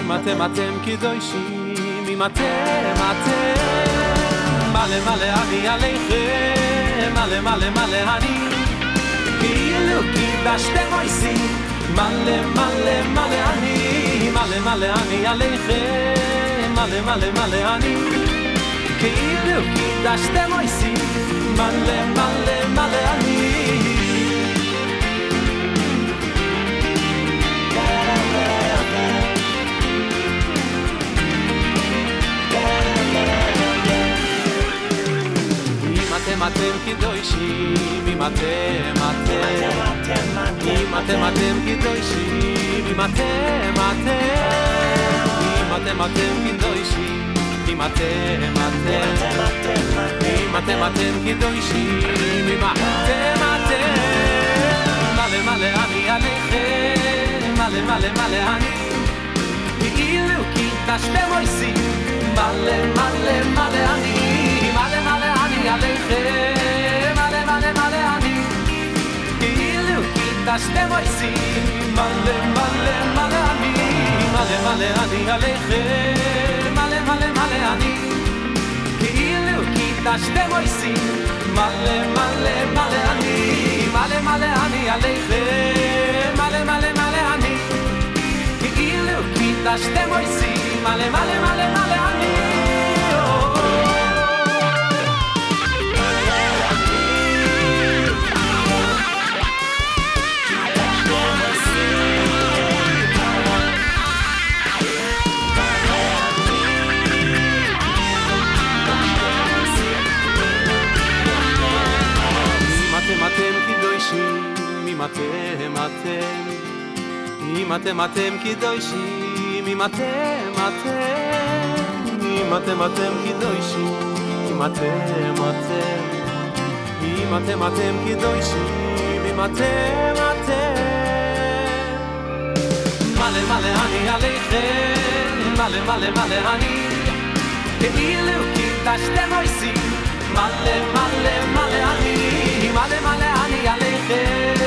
אם אתם אתם קדושים, אם אתם אתם. מלא מלא אני עליכם, מלא מלא מלא אני. כאילו קידשתם אויסים, מלא מלא מלא אני. מלא מלא אני עליכם מלא מלא מלא אני כאילו קידשתם אויסי מלא מלא מלא אני אם אתם אתם קדושים, אם אתם אתם, אם אתם אתם קדושים, אם אתם אתם, אם אתם קדושים, אם אתם אתם, אם אתם אתם קדושים, אם אתם אתם, מלא מלא אני עליכם, מלא מלא מלא אני, כאילו קידשתם אויסי, מלא מלא מלא אני, מלא מלא אני עליכם, מלא מלא מלא אני, כאילו קידשתם אויסי, מלא מלא מלא אני, מלא מלא אני עליכם, מלא מלא מלא אני, כאילו קידשתם אויסי, מלא מלא מלא אני, מלא מלא אני עליכם, מלא מלא מלא אני, כאילו קידשתם אויסי, מלא מלא מלא מלא אני. אתם אתם, אם אתם אתם קדושים, אם אתם אתם, אם אתם אתם קדושים, אם אתם אתם, אם אתם אתם קדושים, אם אתם אתם. מלא מלא אני עליכם, מלא מלא מלא אני, כאילו קידשתם אויסי, מלא מלא מלא אני, מלא מלא אני עליכם,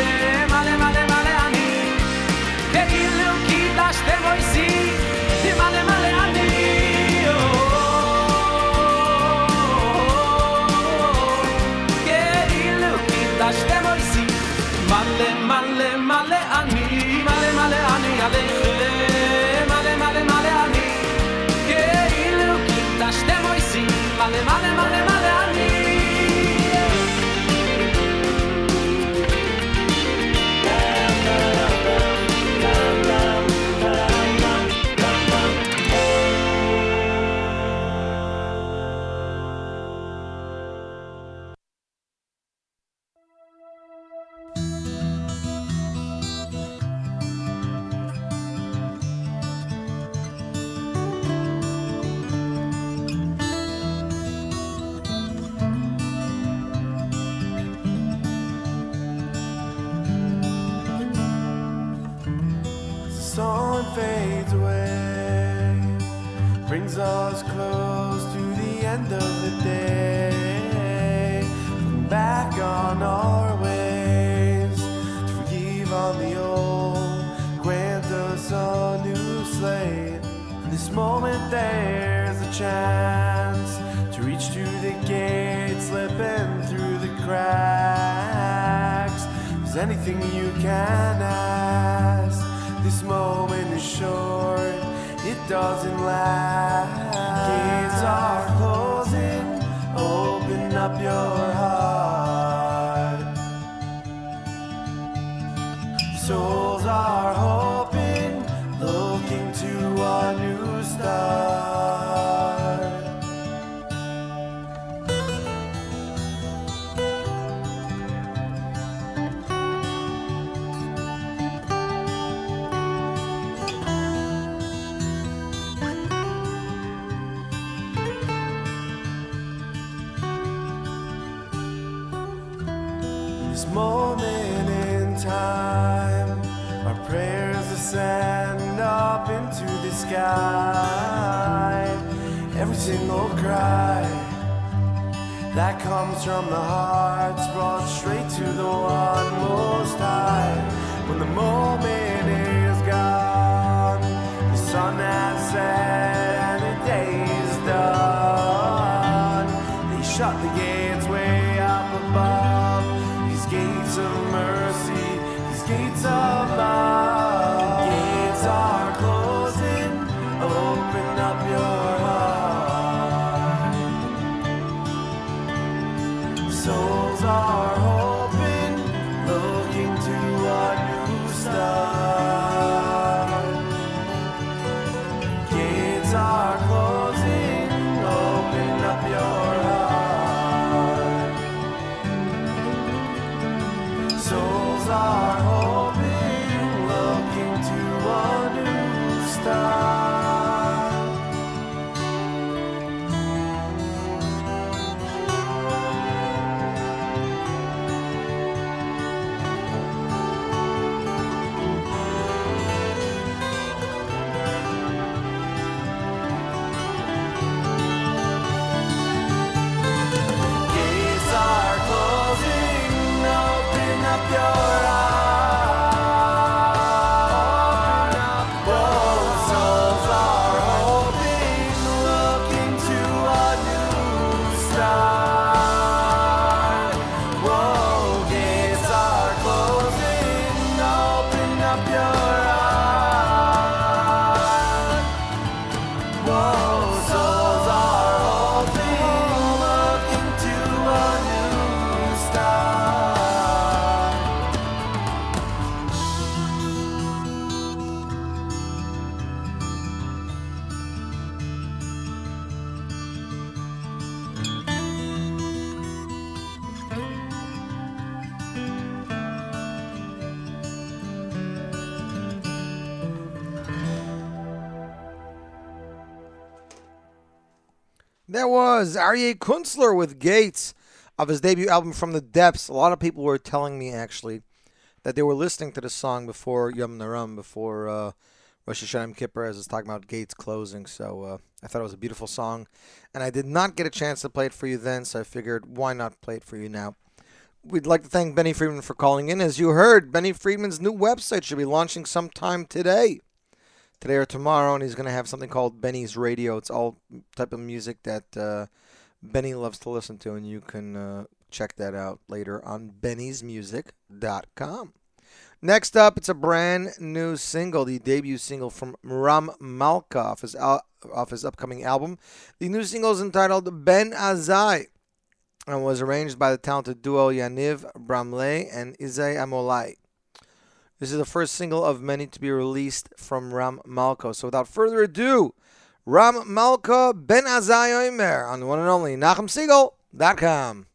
מלא אני עליכם, מלא night. Every single cry that comes from the heart's brought straight to the one most high. When the moment is gone, the sun has set and the day is done. They shut the gate. Was Aryeh Kunstler with Gates of his debut album From the Depths. A lot of people were telling me actually that they were listening to the song before Yamim Noraim, before uh, Rosh Hashanah Kippur, as it's talking about Gates closing. So uh, I thought it was a beautiful song, and I did not get a chance to play it for you then, so I figured why not play it for you now. We'd like to thank Benny Friedman for calling in. As you heard, Benny Friedman's new website should be launching sometime today today or tomorrow, and he's going to have something called Benny's Radio. It's all type of music that uh, Benny loves to listen to, and you can uh, check that out later on bennysmusic.com. Next up, it's a brand new single, the debut single from Ram Malka off his, al- off his upcoming album. The new single is entitled Ben Azai and was arranged by the talented duo Yaniv Bramley and Izay Amolai. This is the first single of many to be released from Ram Malka. So without further ado, Ram Malka Ben Azai on the one and only NachumSegal.com.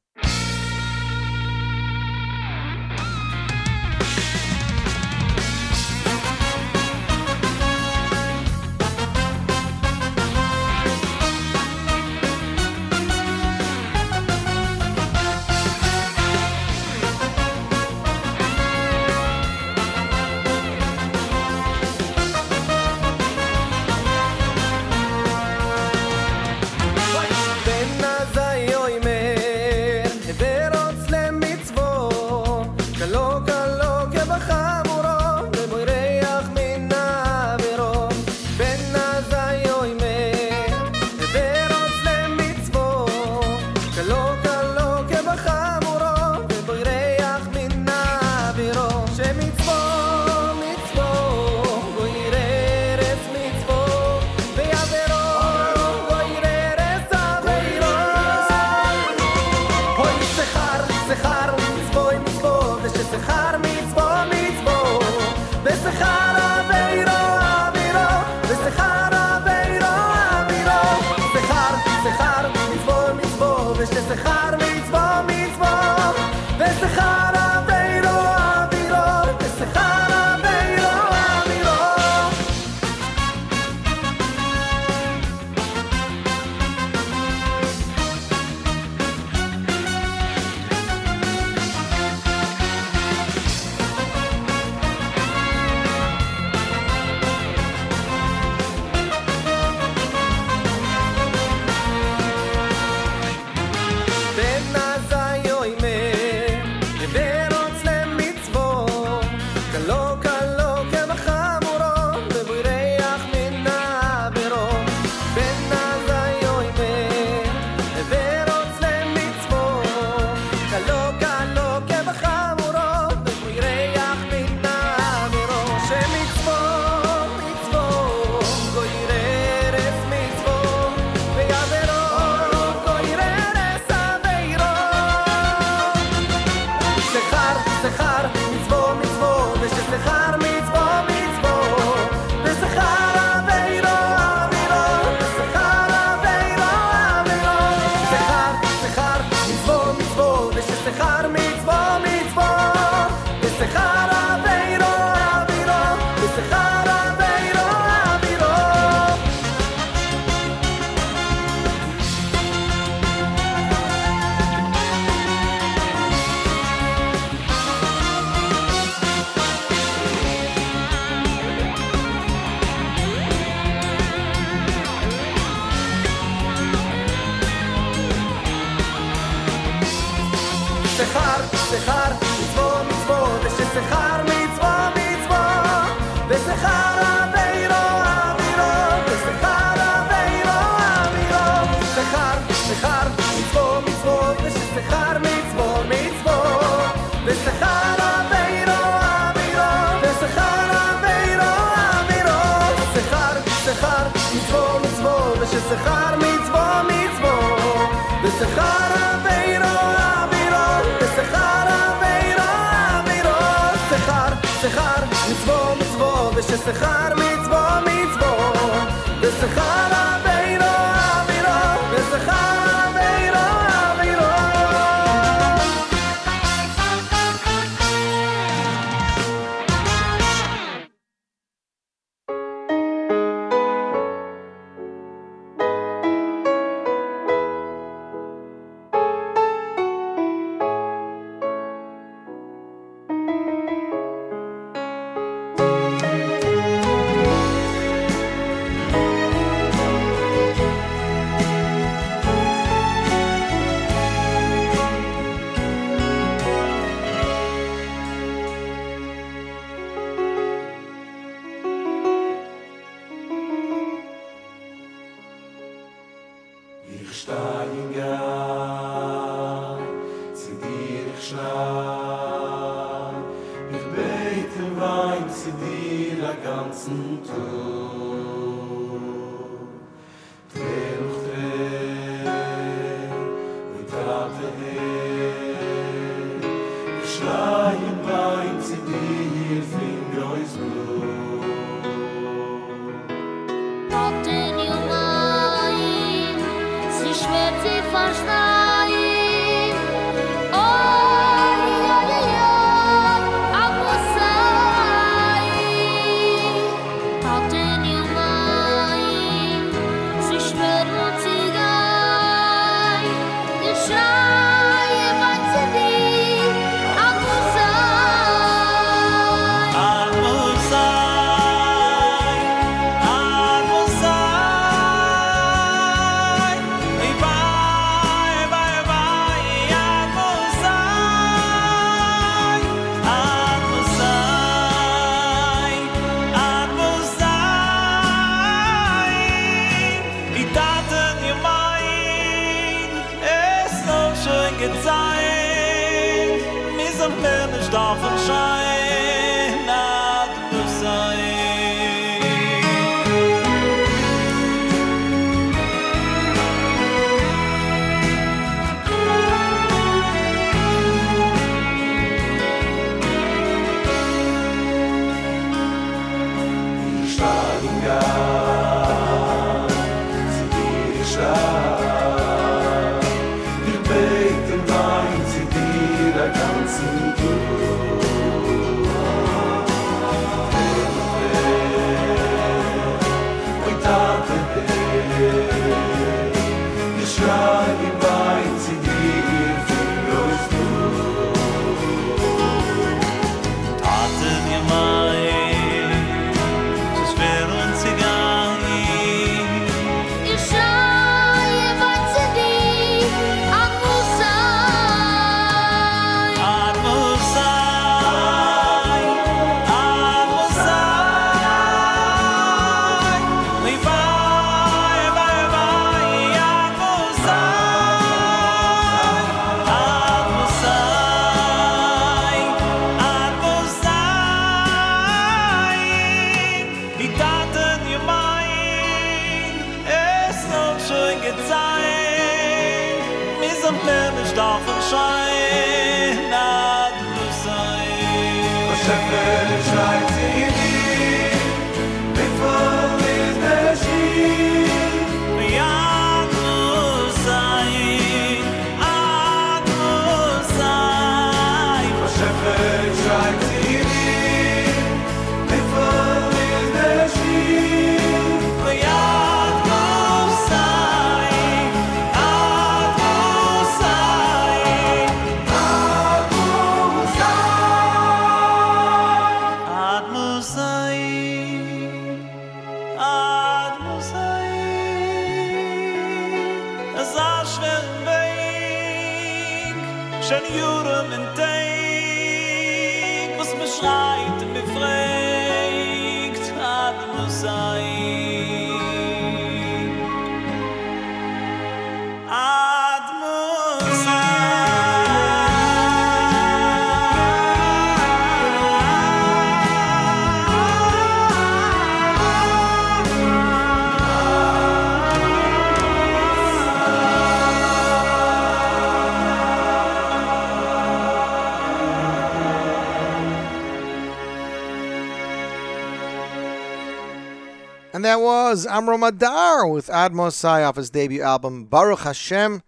And that was Amram Madar with Ad Mosai off his debut album Baruch Hashem.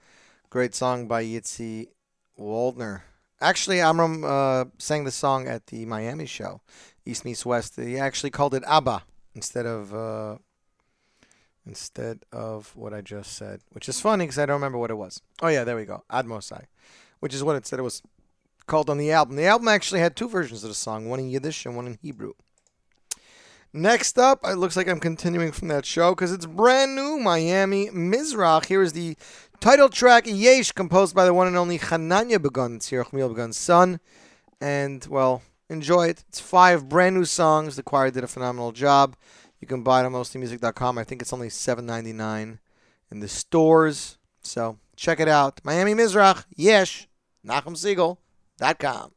Great song by Yitzi Waldner. Actually, Amram uh, sang the song at the Miami show, East Meets West. He actually called it Abba instead of uh, instead of what I just said, which is funny because I don't remember what it was. Oh yeah, there we go, Ad Mosai, which is what it said it was called on the album. The album actually had two versions of the song, one in Yiddish and one in Hebrew. Next up, it looks like I'm continuing from that show because it's brand new Miami Mizrach. Here is the title track Yesh, composed by the one and only Hananya Begun, Tzir Chmiel Begun's son. And, well, enjoy it. It's five brand new songs. The choir did a phenomenal job. You can buy it on mostlymusic.com. I think it's only $7.99 in the stores. So check it out. Miami Mizrach, Yesh, NachumSegal.com.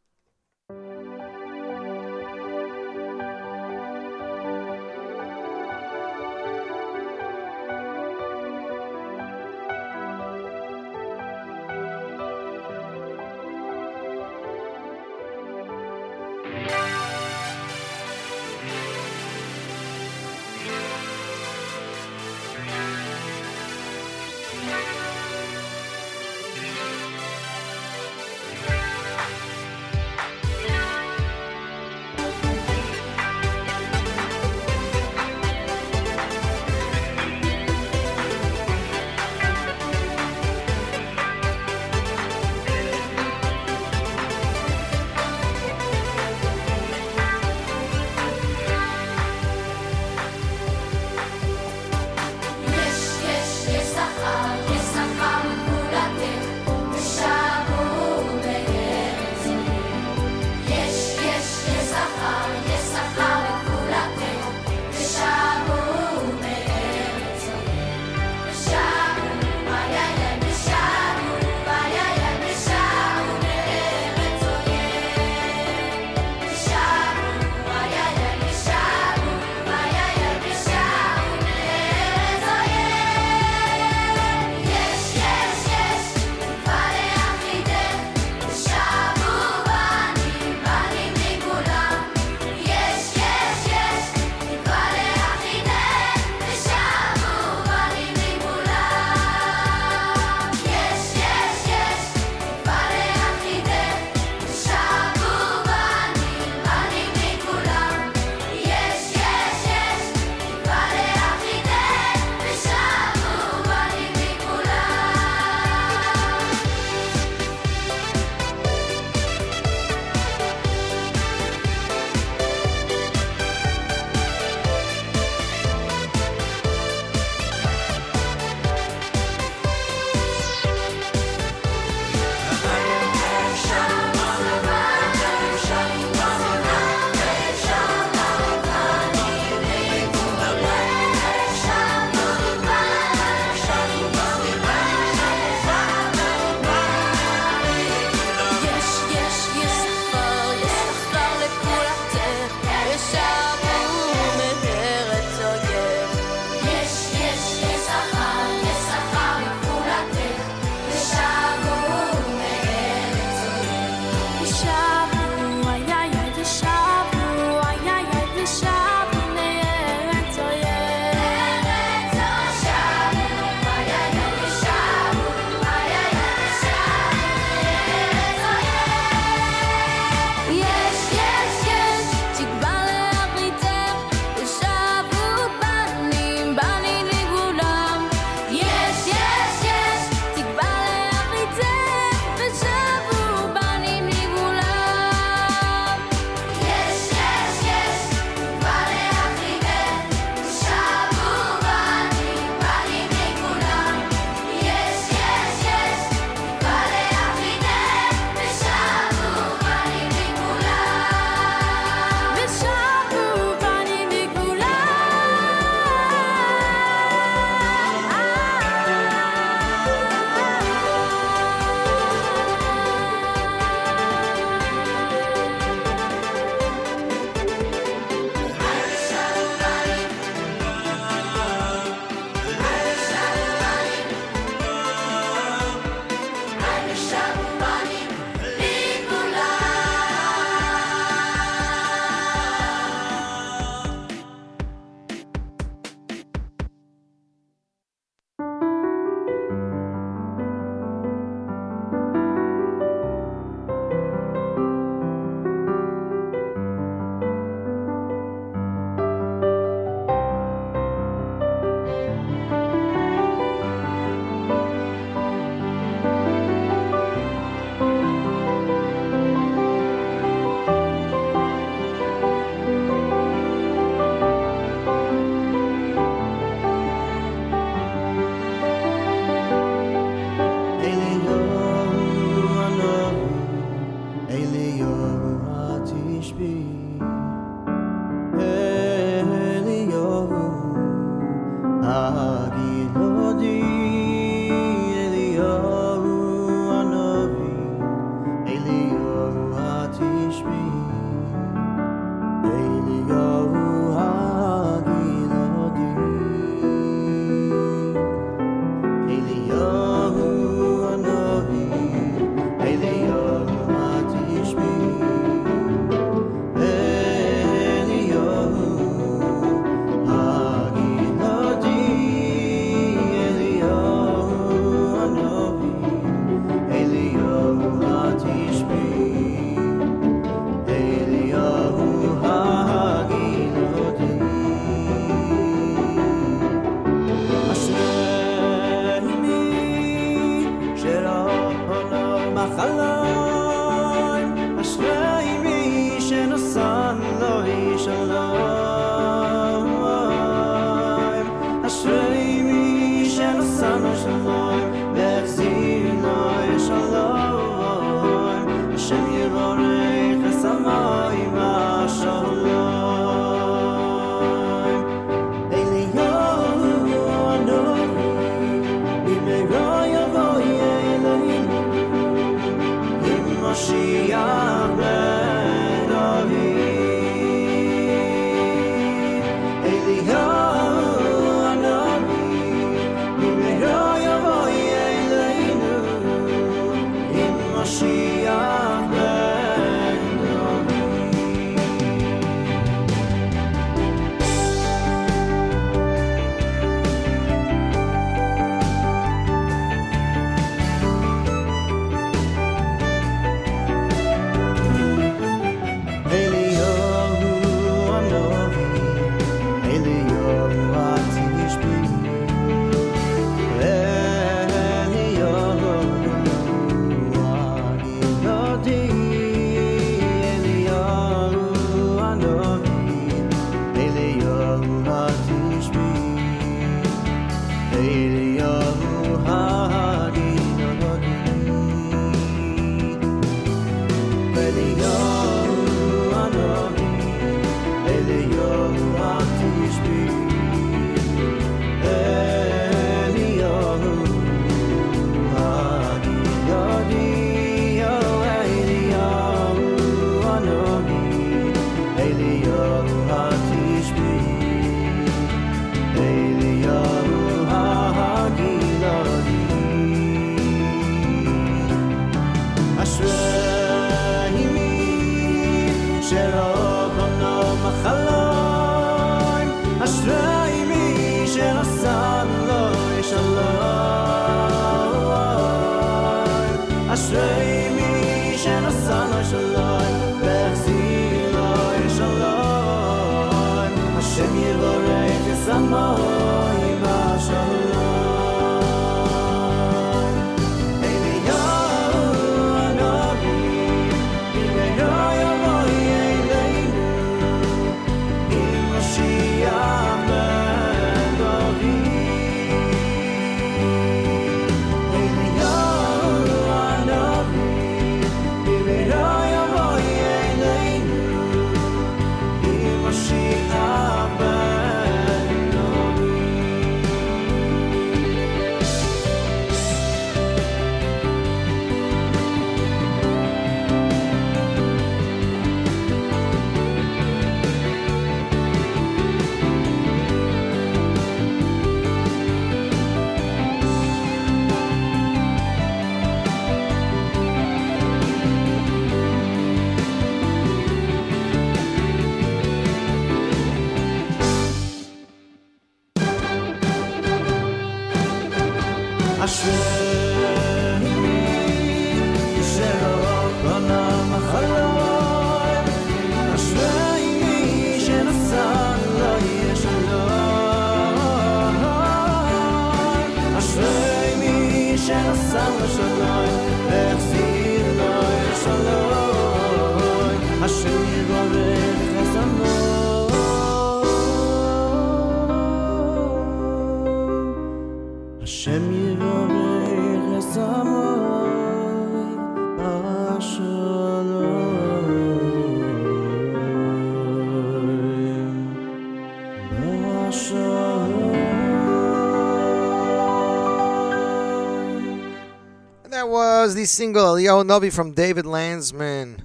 the single Eliyahu Novi from David Landsman.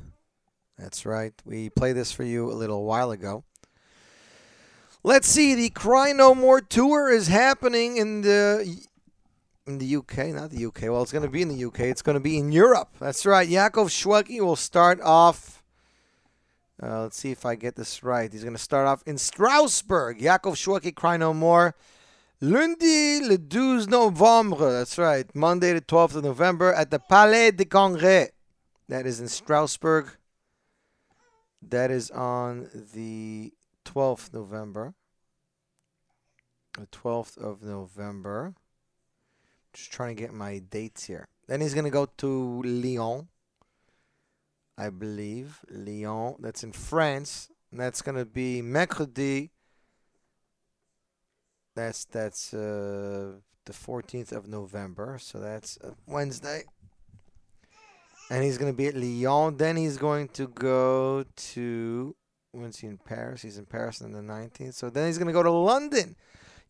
That's right. We played this for you a little while ago. Let's see. The Cry No More tour is happening in the in the UK, not the UK. Well, it's going to be in the UK. It's going to be in Europe. That's right. Yaakov Shweki will start off. Uh, let's see if I get this right. He's going to start off in Strasbourg. Yaakov Shweki, Cry No More. Lundi le 12 novembre. That's right. Monday the 12th of November at the Palais de Congrès. That is in Strasbourg. That is on the 12th November. The 12th of November. Just trying to get my dates here. Then he's going to go to Lyon. I believe. Lyon. That's in France. And that's going to be mercredi. That's that's uh, the the 14th of November. So that's uh, Wednesday. And he's going to be at Lyon. Then he's going to go to. When's he in Paris? He's in Paris on the 19th. So then he's going to go to London.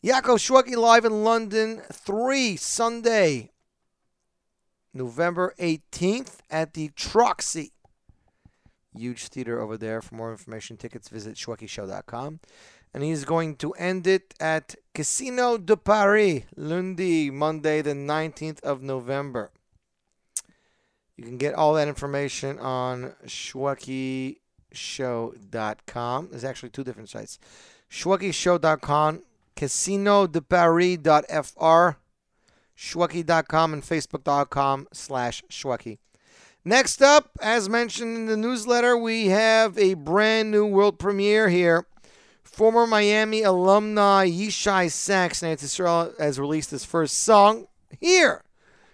Yaakov Shweki live in London 3 Sunday, November 18th at the Troxy. Huge theater over there. For more information, tickets, visit shwekishow.com. And he's going to end it at Casino de Paris, Lundi, Monday, the 19th of November. You can get all that information on shwekishow.com. There's actually two different sites. shwekishow.com, casinodeparis.fr, shweki.com, and facebook.com slash shweki. Next up, as mentioned in the newsletter, we have a brand new world premiere here. Former Miami alumni Yishai Sachs in Israel has released his first song here.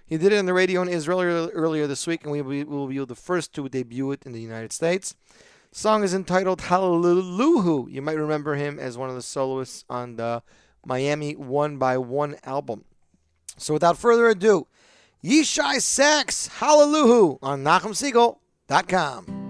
He did it on the radio in Israel earlier- this week, and we will be the first to debut it in the United States. Song is entitled Hallelujah. You might remember him as one of the soloists on the Miami One by One album. So without further ado, Yishai Sachs, Hallelujah on NachumSegal.com.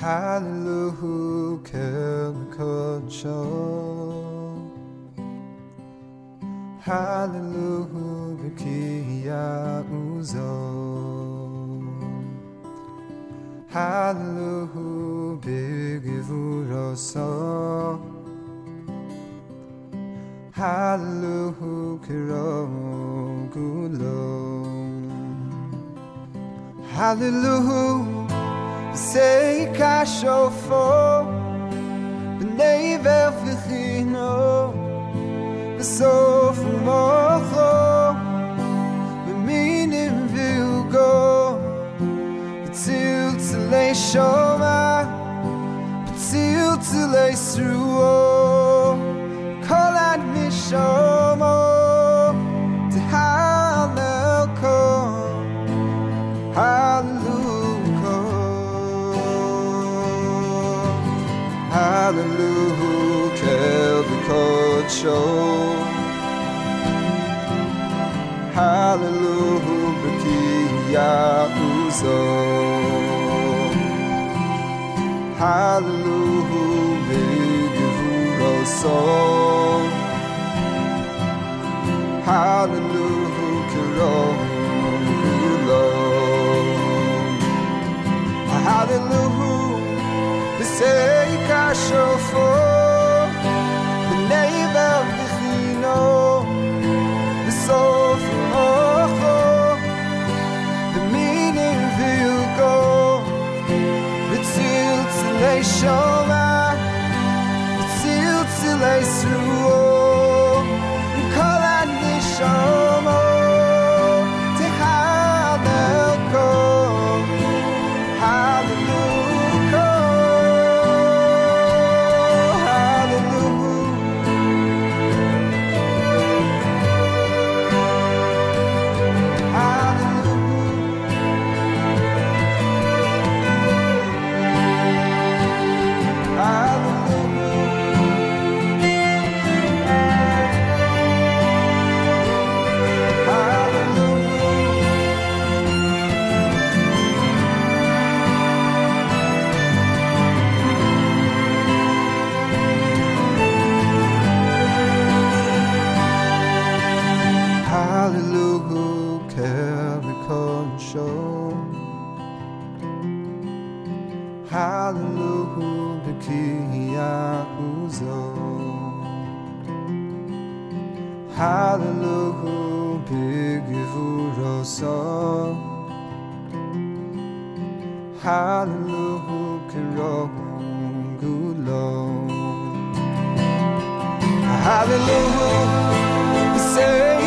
Hallelujah. Hallelujah, Bekiya Uzo. Hallelujah. Hallelujah, Kirogulo. Hallelujah. Say kashofo b'nei v'chino b'sof u'mocho b'minim v'ugo b'tzil tzilei shoma b'tzil tzilei sruo. Kol ad mishomo Hallelujah, Kel Kodsho. Hallelujah, Bekiya Uzo. Hallelujah, Begivuroso. Hallelujah, Kirogulo. Hallelujah. Say kashofo b'nei v'chino b'sof u'mocho b'minim v'yugo b'tzil tzilei shoma b'tzil tzilei sruo kol ha-nishomo tehalel Hallelujah, Bekiya Uzo. Hallelujah, Begivuroso. Hallelujah, Kirogulo. Hallelujah. Say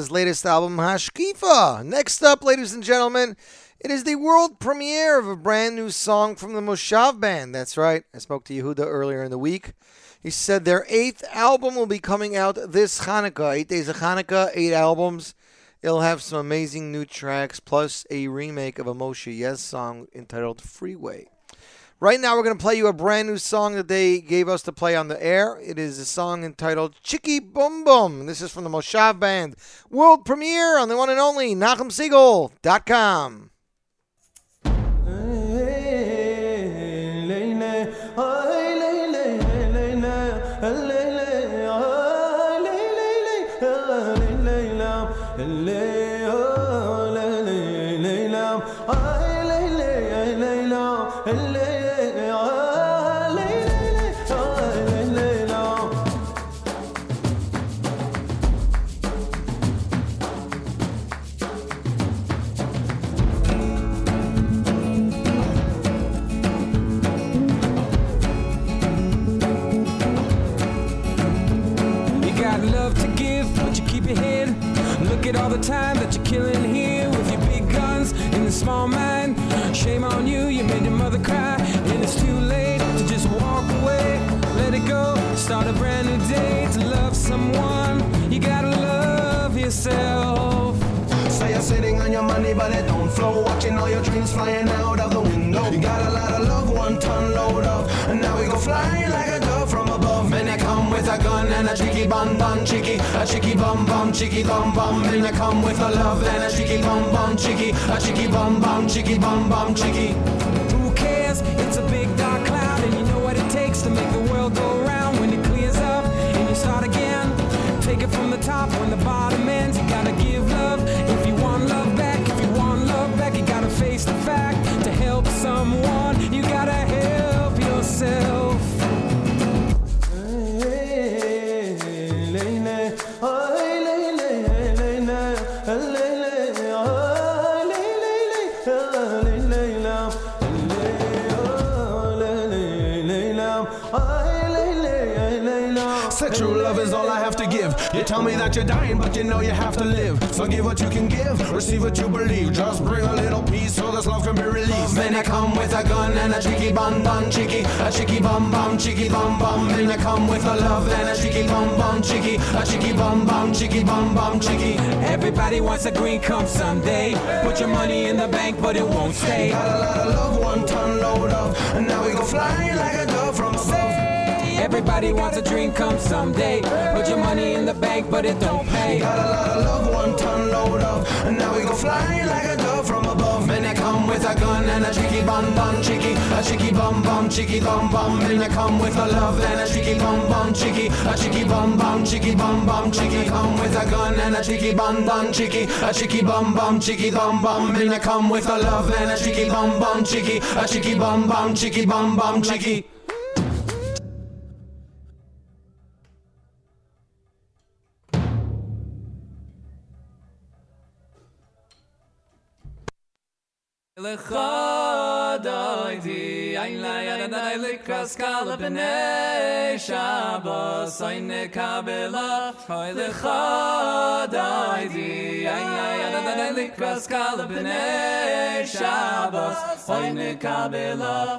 his latest album, Hashkifa. Next up, ladies and gentlemen, it is the world premiere of a brand new song from the Moshav Band. That's right, I spoke to Yehuda earlier in the week. He said their eighth album will be coming out this Hanukkah. Eight days of Hanukkah, eight albums. It'll have some amazing new tracks, plus a remake of a Moshe Yess song entitled Freeway. Right now, we're going to play you a brand new song that they gave us to play on the air. It is a song entitled Chicky Boom Boom." This is from the Moshav Band. World premiere on the one and only NachumSegal.com. money, but it don't flow. Watching all your dreams flying out of the window. You got a lot of love, one ton load of. And now we go flying like a dove from above. Men, I come with a gun and a cheeky bum bum cheeky. A cheeky bum bum cheeky bum bum. Men, I come with a love and a cheeky bum bum cheeky. A cheeky bum bum cheeky bum bum cheeky. Who cares? It's a big dark cloud, and you know what it takes to make the world go round. When it clears up and you start again, take it from the top when the bottom true love is all I have to give. You tell me that you're dying, but you know you have to live. So give what you can give, receive what you believe. Just bring a little peace so this love can be released. Then I come with a gun and a cheeky bum bum cheeky, a cheeky bum bum cheeky bum bum. Then I come with a love and a cheeky bum bum cheeky, a cheeky bum bum cheeky bum bum cheeky. Everybody wants a green come someday. Put your money in the bank, but it won't stay. Got a lot of love, one ton load of, and now we go flying like Everybody wants a dream come someday. Put your money in the bank, but it don't pay. Got a lot of love, one ton load of, and now we go flying like a dove from above. Men they come with a gun and a cheeky bum bum cheeky, a cheeky bum bum cheeky bum bum. Men they come with a love and a cheeky bum bum cheeky, a cheeky bum bum cheeky bum bum cheeky. Come with a gun and a cheeky bum bum cheeky, a cheeky bum bum cheeky bum bum. Men come with a love and a cheeky bum bum cheeky, a cheeky bum bum cheeky bum bum cheeky. לחודוי די אין לייר אין דאי לקרס קל פני שבוס אין נקבלה אוי לחודוי די אין לייר אין דאי לקרס קל פני שבוס אין נקבלה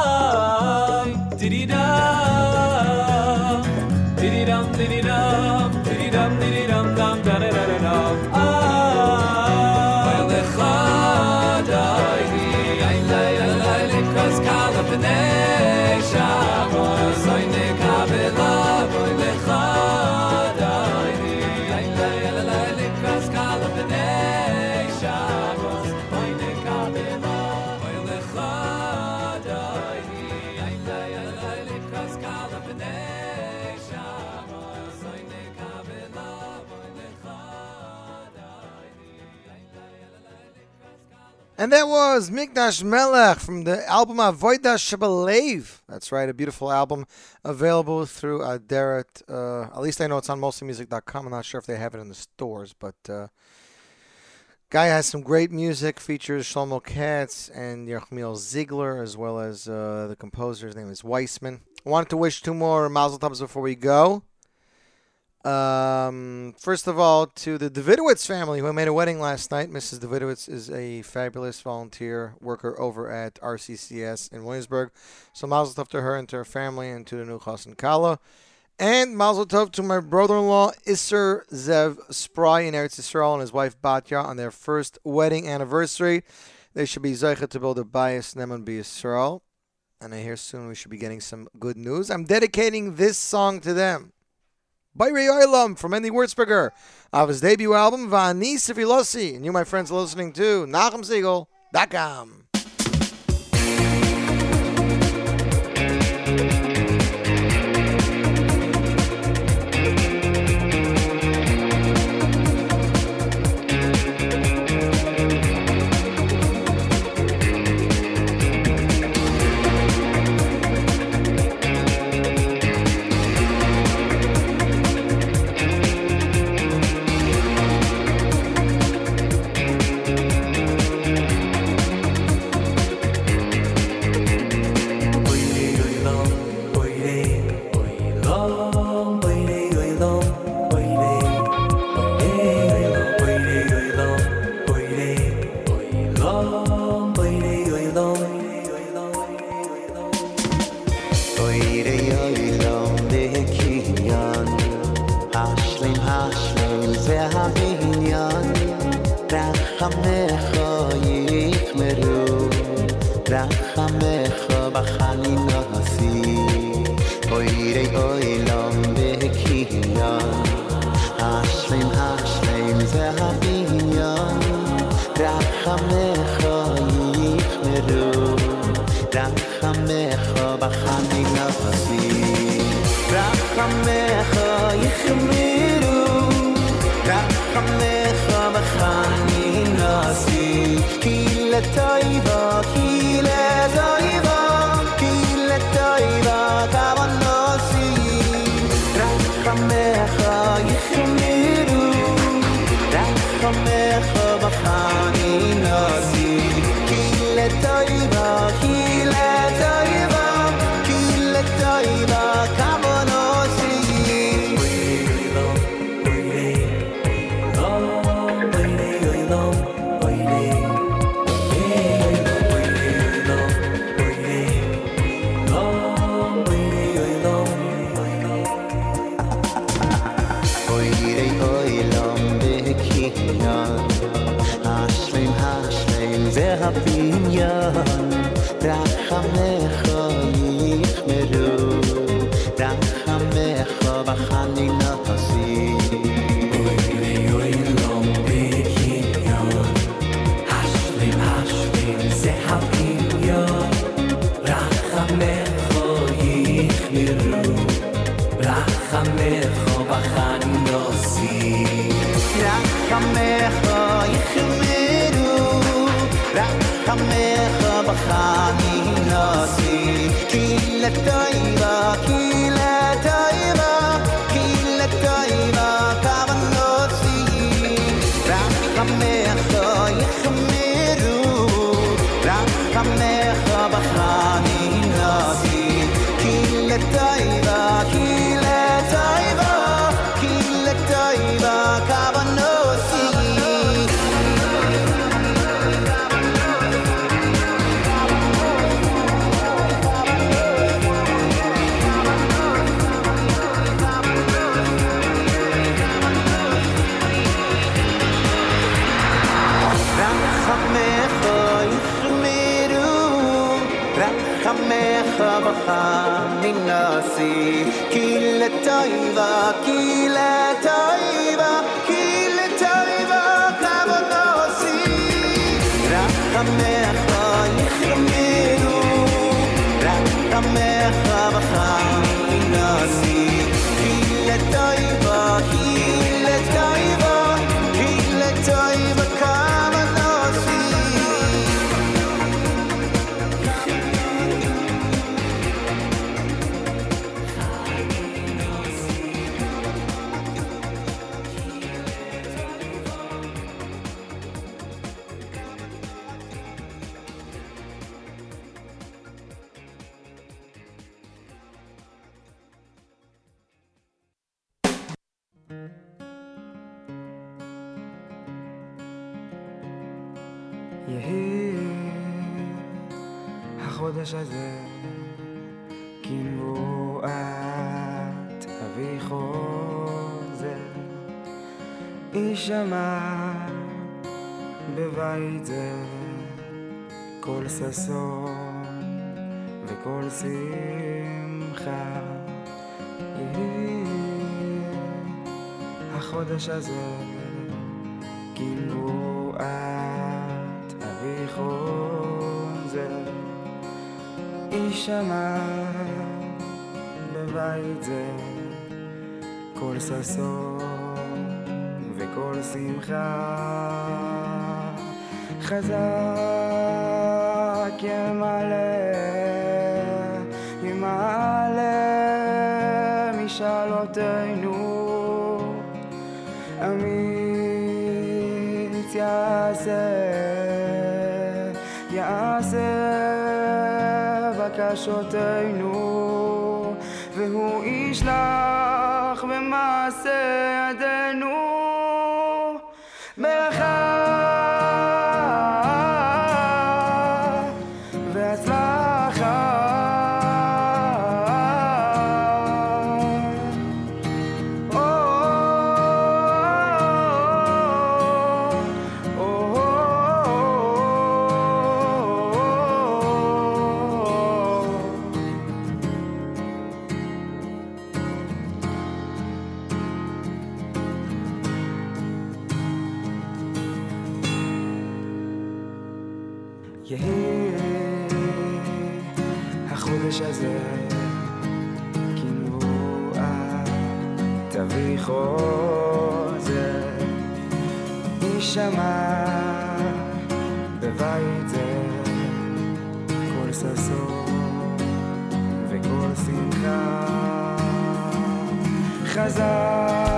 And that was Mikdash Melech from the album Avoida Shabalev. That's right, a beautiful album available through Aderet. Uh, at least I know it's on mostlymusic.com. I'm not sure if they have it in the stores, but uh, Guy has some great music. Features Shlomo Katz and Yerchmiel Ziegler, as well as uh, the composer's name is Weissman. I wanted to wish two more Mazel Tovs before we go. Um, first of all, to the Davidowitz family who made a wedding last night. Mrs. Davidowitz is a fabulous volunteer worker over at RCCS in Williamsburg. So Mazel Tov to her and to her family and to the new Chassan Kala. And Mazel Tov to my brother-in-law Isser Zev Spry in Eretz Yisrael and his wife Batya on their first wedding anniversary. They should be zeicha to build a bias Neman Yisrael. And I hear soon we should be getting some good news. I'm dedicating this song to them. By Ray from Andy Wurzberger of his debut album Vani Sifilosi. And you, my friends, are listening to NachumSegal.com. habinyan יישמע בבית זה קול ששון וקול שמחה. יהי החודש הזה כנבואת אבי חוזר יישמע בבית זה קול ששון שמחה. חזק ימלא ימלא משאלותינו. אמיץ יעשה יעשה בקשותינו והוא ישלח במעשה האש הזה, כאילו את תביא חוזר, יישמע בבית זה כל ששון וכל שמחה. חזר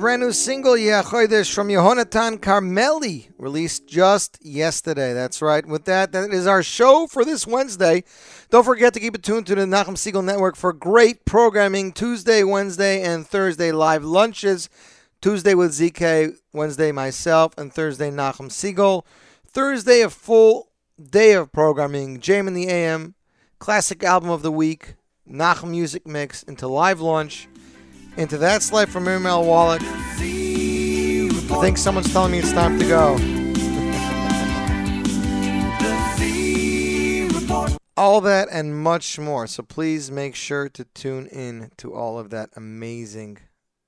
brand new single, Yeah Chodesh, from Yehonatan Carmeli, released just yesterday. That's right. With that, that is our show for this Wednesday. Don't forget to keep it tuned to the Nachum Segal Network for great programming Tuesday, Wednesday, and Thursday live lunches. Tuesday with ZK, Wednesday myself, and Thursday Nachum Segal. Thursday, a full day of programming. Jam in the AM, classic album of the week, Nachum Music Mix, into live lunch into that slide from Miriam Wallach. I think someone's telling me it's time to go. all that and much more. So please make sure to tune in to all of that amazing,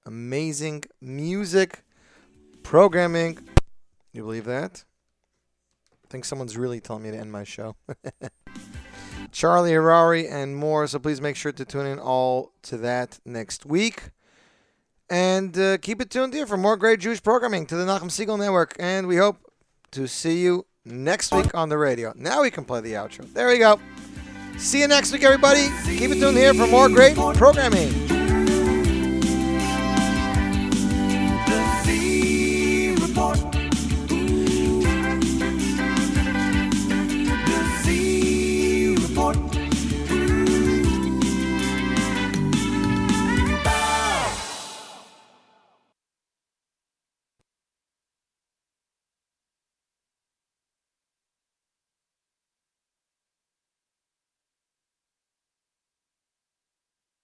amazing music, programming. You believe that? I think someone's really telling me to end my show. Charlie Harary, and more. So please make sure to tune in all to that next week. And uh, keep it tuned here for more great Jewish programming to the Nachum Segal Network. And we hope to see you next week on the radio. Now we can play the outro. There we go. See you next week, everybody. Keep it tuned here for more great programming.